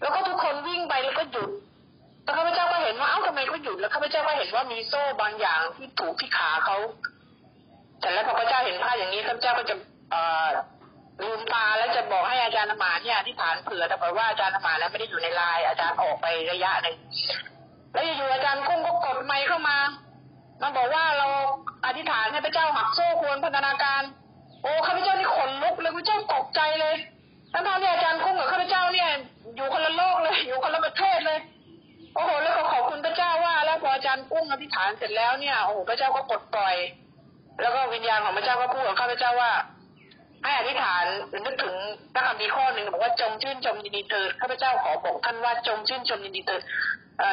แล้วก็ทุกคนวิ่งไปแล้วก็หยุดแต่ข้าพเจ้าก็เห็นว่าเอ้าทำไมเขาหยุดแล้วข้าพเจ้าก็เห็นว่ามีโซ่บางอย่างที่ถูกที่ขาเขาแต่แล้วพอพเจ้าเห็นภาพอย่างนี้ข้าพเจ้าก็จะเอ่อลืมตาแล้วจะบอกให้อาจารย์อมาเนี่ยที่ฐานเผื่อแต่บอกว่าอาจารย์อมาแล้วไม่ได้อยู่ในไลน์อาจารย์ออกไประยะหนึ่งแล้วอยู่ๆอาจารย์กุ้งก็กดไมค์เข้ามา มาบอกว่าเราอธิษฐานให้พระเจ้าหักโซ่ควรพัฒนาการ โอ้ข้าพเจ้านี่ขนลุกเลยข้าพเจ้าตกใจเลยทั้งๆที่อาจารย์กุ้งกับข้าพเจ้าเนี่ย อยู่คนละโลกเลย อยู่คนละประเทศเลย โอ้โห แล้วก็ขอบคุณพระเจ้าว่า แล้วพออาจารย์กุ้งอธิษฐานเสร็จแล้วเนี่ยโอ้โหพระเจ้าก็ปลดปล่อย แล้วก็วิญญาณของพระเจ้าก็พูดกับข้าพเจ้าว่าให้อธิษฐานนึกถึงพระคัมภีร์ข้อหนึ่งบอกว่าจงชื่นชมยินดีเถิดข้าพเจ้าขอบอกท่านว่าจงชื่นชมยินดีเถิด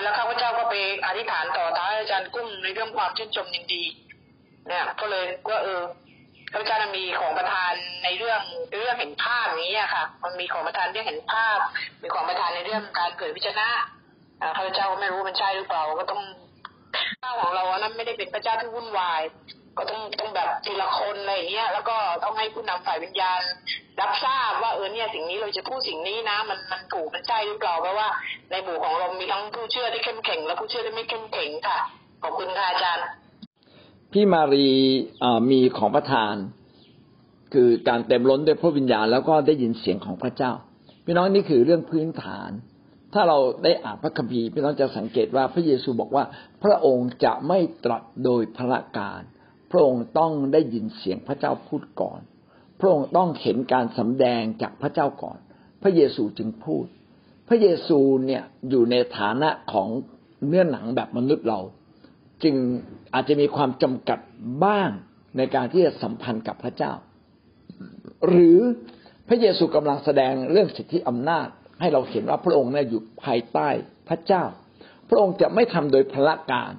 แล้วข้าพเจ้าก็ไปอธิษฐานต่อท้าอาจารย์กุ้งในเรื่องความชื่นชมยินดี เนี่ยก็เลยว่าเออข้าพเจ้ามีของประทานในเรื่องเรื่องเห็นภาพอย่างนี้ค่ะ มันมีของประทานเรื่องเห็นภาพ มีของประทานในเรื่องการเกิดวิจารณะอ่าข้าพเจ้าก็ไม่รู้มันใช่หรือเปล่าก็ต้องข้าของเราอะนั้นไม่ได้เป็นพระเจ้าที่วุ่นวาย ก็ต้องต้องแบบทีละคนอะไรอย่างเงี้ยแล้วก็ต้องให้ผู้นำฝ่ายวิญญาณ รับทราบว่าเออเนี่ยสิ่งนี้เราจะพูดสิ่งนี้นะมันมันถูกมันใช่หรือเปล่าเพราะว่าในหมู่ของเรามีทั้งผู้เชื่อที่เข้มแข็ง และผู้เชื่อที่ไม่เข้มแข็งค่ะขอบคุณค่ะอาจารย์ พี่มารีมีของประทาน คือการเต็มล้นด้วยพระวิญญาณแล้วก็ได้ยินเสียงของพระเจ้าพี่น้องนี่คือเรื่องพื้นฐาน ถ้าเราได้อ่านพระคัมภีร์พี่น้องจะสังเกตว่าพระเยซูบอกว่า พระองค์จะไม่ตรัสโดยพระการ พระองค์ต้องได้ยินเสียงพระเจ้าพูดก่อน ระองค์ต้องเห็นการสำแดงจากพระเจ้าก่อน พระเยซูจึงพูด พระเยซูเนี่ยอยู่ในฐานะของเนื้อหนังแบบมนุษย์เรา จึงอาจจะมีความจำกัดบ้างในการที่จะสัมพันธ์กับพระเจ้า หรือพระเยซูกำลังแสดงเรื่องสิทธิอำนาจ ให้เราเห็นว่าพระองค์เนี่ยอยู่ภายใต้พระเจ้า พระองค์จะไม่ทำโดยพละการ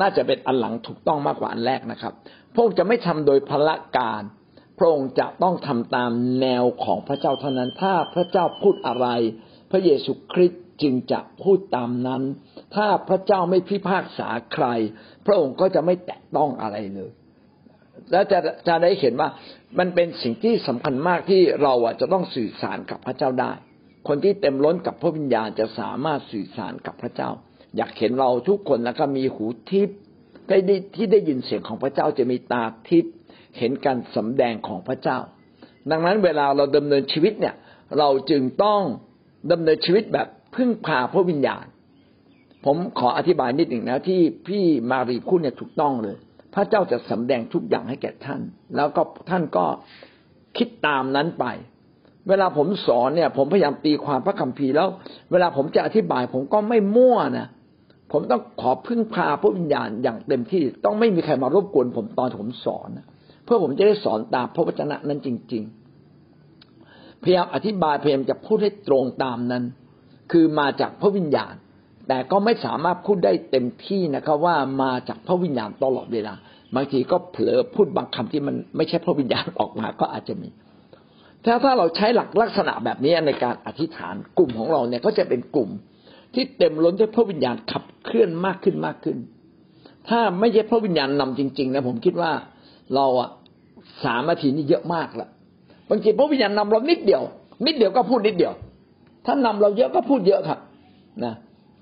น่าจะเป็นอันหลังถูกต้องมากกว่าอันแรกนะครับ พระองค์จะไม่ทำโดยพละการ พระองค์จะต้องทำตามแนวของพระเจ้าเท่านั้น ถ้าพระเจ้าพูดอะไร พระเยซูคริสต์จึงจะพูดตามนั้น ถ้าพระเจ้าไม่พิพากษาใคร พระองค์ก็จะไม่แตะต้องอะไรเลย แล้วจะจะได้เห็นว่ามันเป็นสิ่งที่สำคัญมากที่เราอะจะต้องสื่อสารกับพระเจ้าได้ คนที่เต็มล้นกับพระวิญญาณจะสามารถสื่อสารกับพระเจ้า อยากเห็นเราทุกคนแล้วก็มีหูทิพย์ที่ได้ยินเสียงของพระเจ้าจะมีตาทิพย์ เห็นการสำแดงของพระเจ้า ดังนั้นเวลาเราดำเนินชีวิตเนี่ย เราจึงต้องดำเนินชีวิตแบบพึ่งพาพระวิญญาณ ผมขออธิบายนิดหนึ่งนะที่พี่มารีพูดเนี่ยถูกต้องเลย พระเจ้าจะสำแดงทุกอย่างให้แก่ท่าน แล้วก็ท่านก็คิดตามนั้นไป เวลาผมสอนเนี่ย ผมพยายามตีความพระคัมภีร์แล้ว เวลาผมจะอธิบายผมก็ไม่มั่วนะผมต้องขอพึ่งพาพระวิญญาณอย่างเต็มที่ ต้องไม่มีใครมารบกวนผมตอนผมสอนนะ พื่อผมจะได้สอนตามพระวจนะนั้นจริง ๆ พยายามอธิบายพยายามจะพูดให้ตรงตามนั้น คือมาจากพระวิญญาณ แต่ก็ไม่สามารถพูดได้เต็มที่นะครับ ว่ามาจากพระวิญญาณตลอดเวลาบางทีก็เผลอพูดบางคำที่มันไม่ใช่พระวิญญาณออกมาก็อาจจะมีถ้าถ้าเราใช้หลักลักษณะแบบนี้ในการอธิษฐานกลุ่มของเราเนี่ยก็จะเป็นกลุ่มที่เต็มล้นด้วยพระวิญญาณขับเคลื่อนมากขึ้นมากขึ้น ถ้าไม่ใช่พระวิญญาณนำจริง ๆ นะผมคิดว่าเราอะ สามนาทีนี่เยอะมากละบางทีพระวิญญาณนำเรานิดเดียว นิดเดียวก็พูดนิดเดียว ถ้านำเราเยอะก็พูดเยอะครับนะ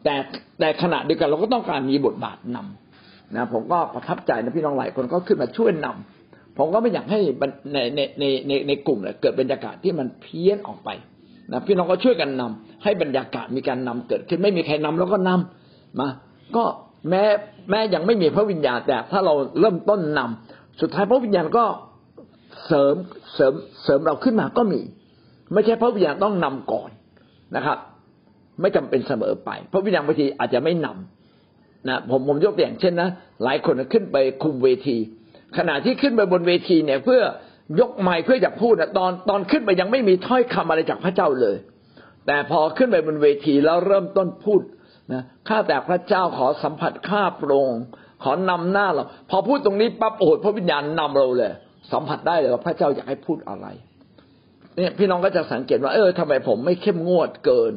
แต่แต่ขณะเดียวกันเราก็ต้องการมีบทบาทนำนะผมก็ประทับใจนะพี่น้องหลายคนก็ขึ้นมาช่วยนำผมก็ไม่อยากให้ในในในในในกลุ่มเนี่ยเกิดบรรยากาศที่มันเพี้ยนออกไปนะพี่น้องก็ช่วยกันนำให้บรรยากาศมีการนำเกิดขึ้นไม่มีใครนำแล้วก็นำมาก็แม้แม้ยังไม่มีพระวิญญาณแต่ถ้าเราเริ่มต้นนำสุดท้ายพระวิญญาณก็ เสริมเสริมเสริมเราขึ้นมาก็มี ไม่ใช่พระวิญญาณต้องนำก่อนนะครับ ไม่จำเป็นเสมอไป พระวิญญาณบางทีอาจจะไม่นำนะผมผมยกตัวอย่างเช่นนะหลายคนขึ้นไปคุมเวที ขณะที่ขึ้นไปบนเวทีเนี่ย เพื่อยกไมค์เพื่อจะพูดนะตอนตอนขึ้นไปยังไม่มีถ้อยคำอะไรจากพระเจ้าเลย แต่พอขึ้นไปบนเวทีแล้วเริ่มต้นพูดนะข้าแต่พระเจ้าขอสัมผัสข้าพระองขอนำหน้าเรา พอพูดตรงนี้ปั๊บโอ้โหพระวิญญาณนำเราเลย สัมผัสได้เลยว่าพระเจ้าอยากให้พูดอะไร เนี่ยพี่น้องก็จะสังเกตว่า เออทำไมผมไม่เข้มงวดเกิน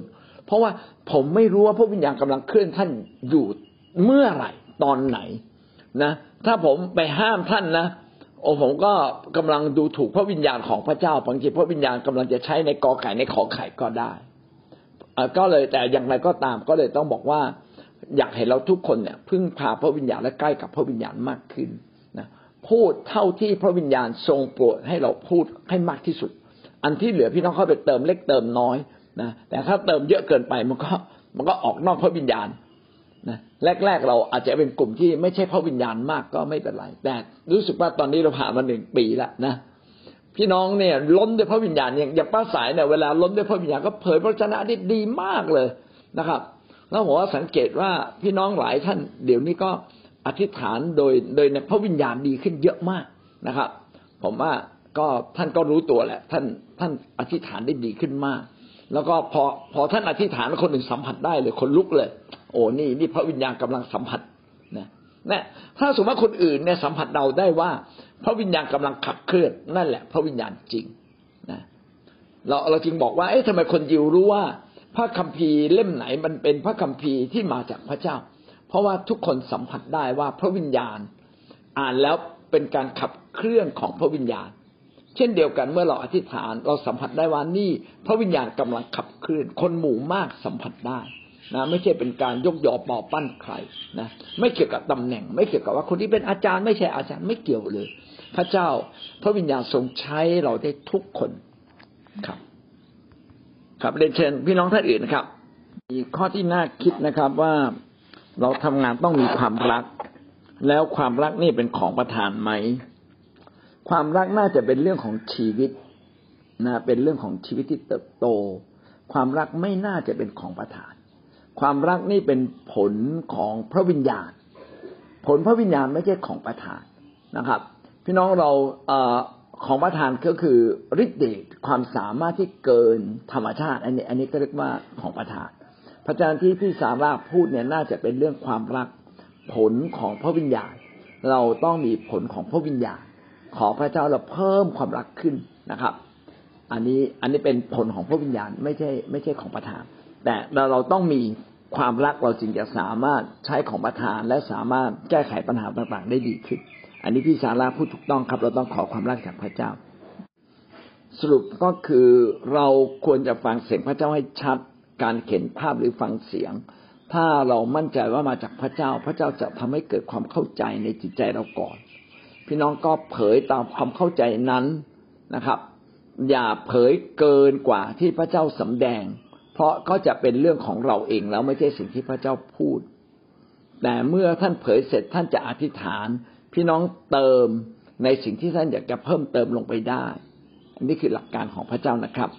เพราะว่าผมไม่รู้ว่าพระวิญญาณกำลังเคลื่อนท่านอยู่เมื่อไหร่ตอนไหนนะ ถ้าผมไปห้ามท่านนะโอ้ผมก็กำลังดูถูกพระวิญญาณของพระเจ้าบางทีพระวิญญาณกำลังจะใช้ในกอไก่ในขอไข่ก็ได้อ่อก็เลยแต่อย่างไรก็ตามก็เลยต้องบอกว่า อยากเห็นเราทุกคนเนี่ยพึ่งพาพระวิญญาณและใกล้กับพระวิญญาณมากขึ้น พูดเท่าที่พระวิญญาณทรงโปรดให้เราพูดให้มากที่สุด อันที่เหลือพี่น้องเข้าไปเติมเล็กเติมน้อยนะแต่ถ้าเติมเยอะเกินไปมันก็มันก็ออกนอกพระวิญญาณนะแรก ๆ เราอาจจะเป็นกลุ่มที่ไม่ใช่พระวิญญาณมากก็ไม่เป็นไร แต่รู้สึกว่าตอนนี้เราผ่านมาหนึ่งปีแล้วนะพี่น้องเนี่ยล้นด้วยพระวิญญาณอย่างอย่างป้าสายเนี่ยเวลาล้นด้วยพระวิญญาณก็เผยพระชนะได้ดีมากเลยนะครับ แล้วผมว่าสังเกตว่าพี่น้องหลายท่านเดี๋ยวนี้ก็ อธิษฐานโดยโดยในพระวิญญาณดีขึ้นเยอะมากนะครับ ผมว่าก็ท่านก็รู้ตัวแหละ ท่านท่านอธิษฐานได้ดีขึ้นมาก แล้วก็พอพอท่านอธิษฐานคนหนึ่งสัมผัสได้เลยคนลุกเลย โอ้นี่นี่พระวิญญาณกำลังสัมผัสนะนะถ้าสมมติว่าคนอื่นเนี่ยสัมผัสเราได้ว่า พระวิญญาณกำลังขับเคลื่อนนั่นแหละ พระวิญญาณจริงนะเราเราจึงบอกว่าเอ๊ะทำไมคนยิวรู้ว่า พระคัมภีร์เล่มไหนมันเป็นพระคัมภีร์ที่มาจากพระเจ้า เพราะว่าทุกคนสัมผัสได้ว่าพระวิญญาณ อ่านแล้วเป็นการขับเคลื่อนของพระวิญญาณ เช่นเดียวกันเมื่อเราอธิษฐานเราสัมผัสได้ว่านี่ พระวิญญาณกำลังขับเคลื่อน คนหมู่มากสัมผัสได้นะไม่ใช่เป็นการยกยอปอปั้นใครนะไม่เกี่ยวกับตำแหน่ง ไม่เกี่ยวกับว่าคนที่เป็นอาจารย์ไม่ใช่อาจารย์ไม่เกี่ยวเลย พระเจ้าพระวิญญาณทรงใช้เราได้ทุกคนครับ ครับเรียนเชิญพี่น้องท่านอื่นนะครับมีข้อที่น่าคิดนะครับว่า เราทำงานต้องมีความรัก แล้วความรักนี่เป็นของประทานไหม ความรักน่าจะเป็นเรื่องของชีวิตนะ เป็นเรื่องของชีวิตที่เติบโต ความรักไม่น่าจะเป็นของประทาน ความรักนี่เป็นผลของพระวิญญาณ ผลพระวิญญาณไม่ใช่ของประทานนะครับ พี่น้องเราเอของประทานก็คือฤทธิ์เดชความสามารถที่เกินธรรมชาติ อันนี้ อันนี้ก็เรียกว่าของประทาน พระอาจารย์ที่พี่สาราพูดเนี่ยน่าจะเป็นเรื่องความรักผลของพระวิญญาณ เราต้องมีผลของพระวิญญาณ ขอพระเจ้าเราเพิ่มความรักขึ้นนะครับ อันนี้อันนี้เป็นผลของพระวิญญาณไม่ใช่ ไม่ใช่ของประทาน แต่เราเราต้องมีความรักเราจึงจะสามารถใช้ของประทานและสามารถแก้ไขปัญหาต่างๆ ได้ดีขึ้น อันนี้พี่สาราพูดถูกต้องครับ เราต้องขอความรักจากพระเจ้า สรุปก็คือเราควรจะฟังเสียงพระเจ้าให้ชัด การเข็นภาพหรือฟังเสียง ถ้าเรามั่นใจว่ามาจากพระเจ้า พระเจ้าจะทำให้เกิดความเข้าใจในจิตใจเราก่อน พี่น้องก็เผยตามความเข้าใจนั้นนะครับ อย่าเผยเกินกว่าที่พระเจ้าสำแดง เพราะก็จะเป็นเรื่องของเราเองแล้วไม่ใช่สิ่งที่พระเจ้าพูด แต่เมื่อท่านเผยเสร็จท่านจะอธิษฐาน พี่น้องเติมในสิ่งที่ท่านอยากจะเพิ่มเติมลงไปได้ อันนี้คือหลักการของพระเจ้านะครับ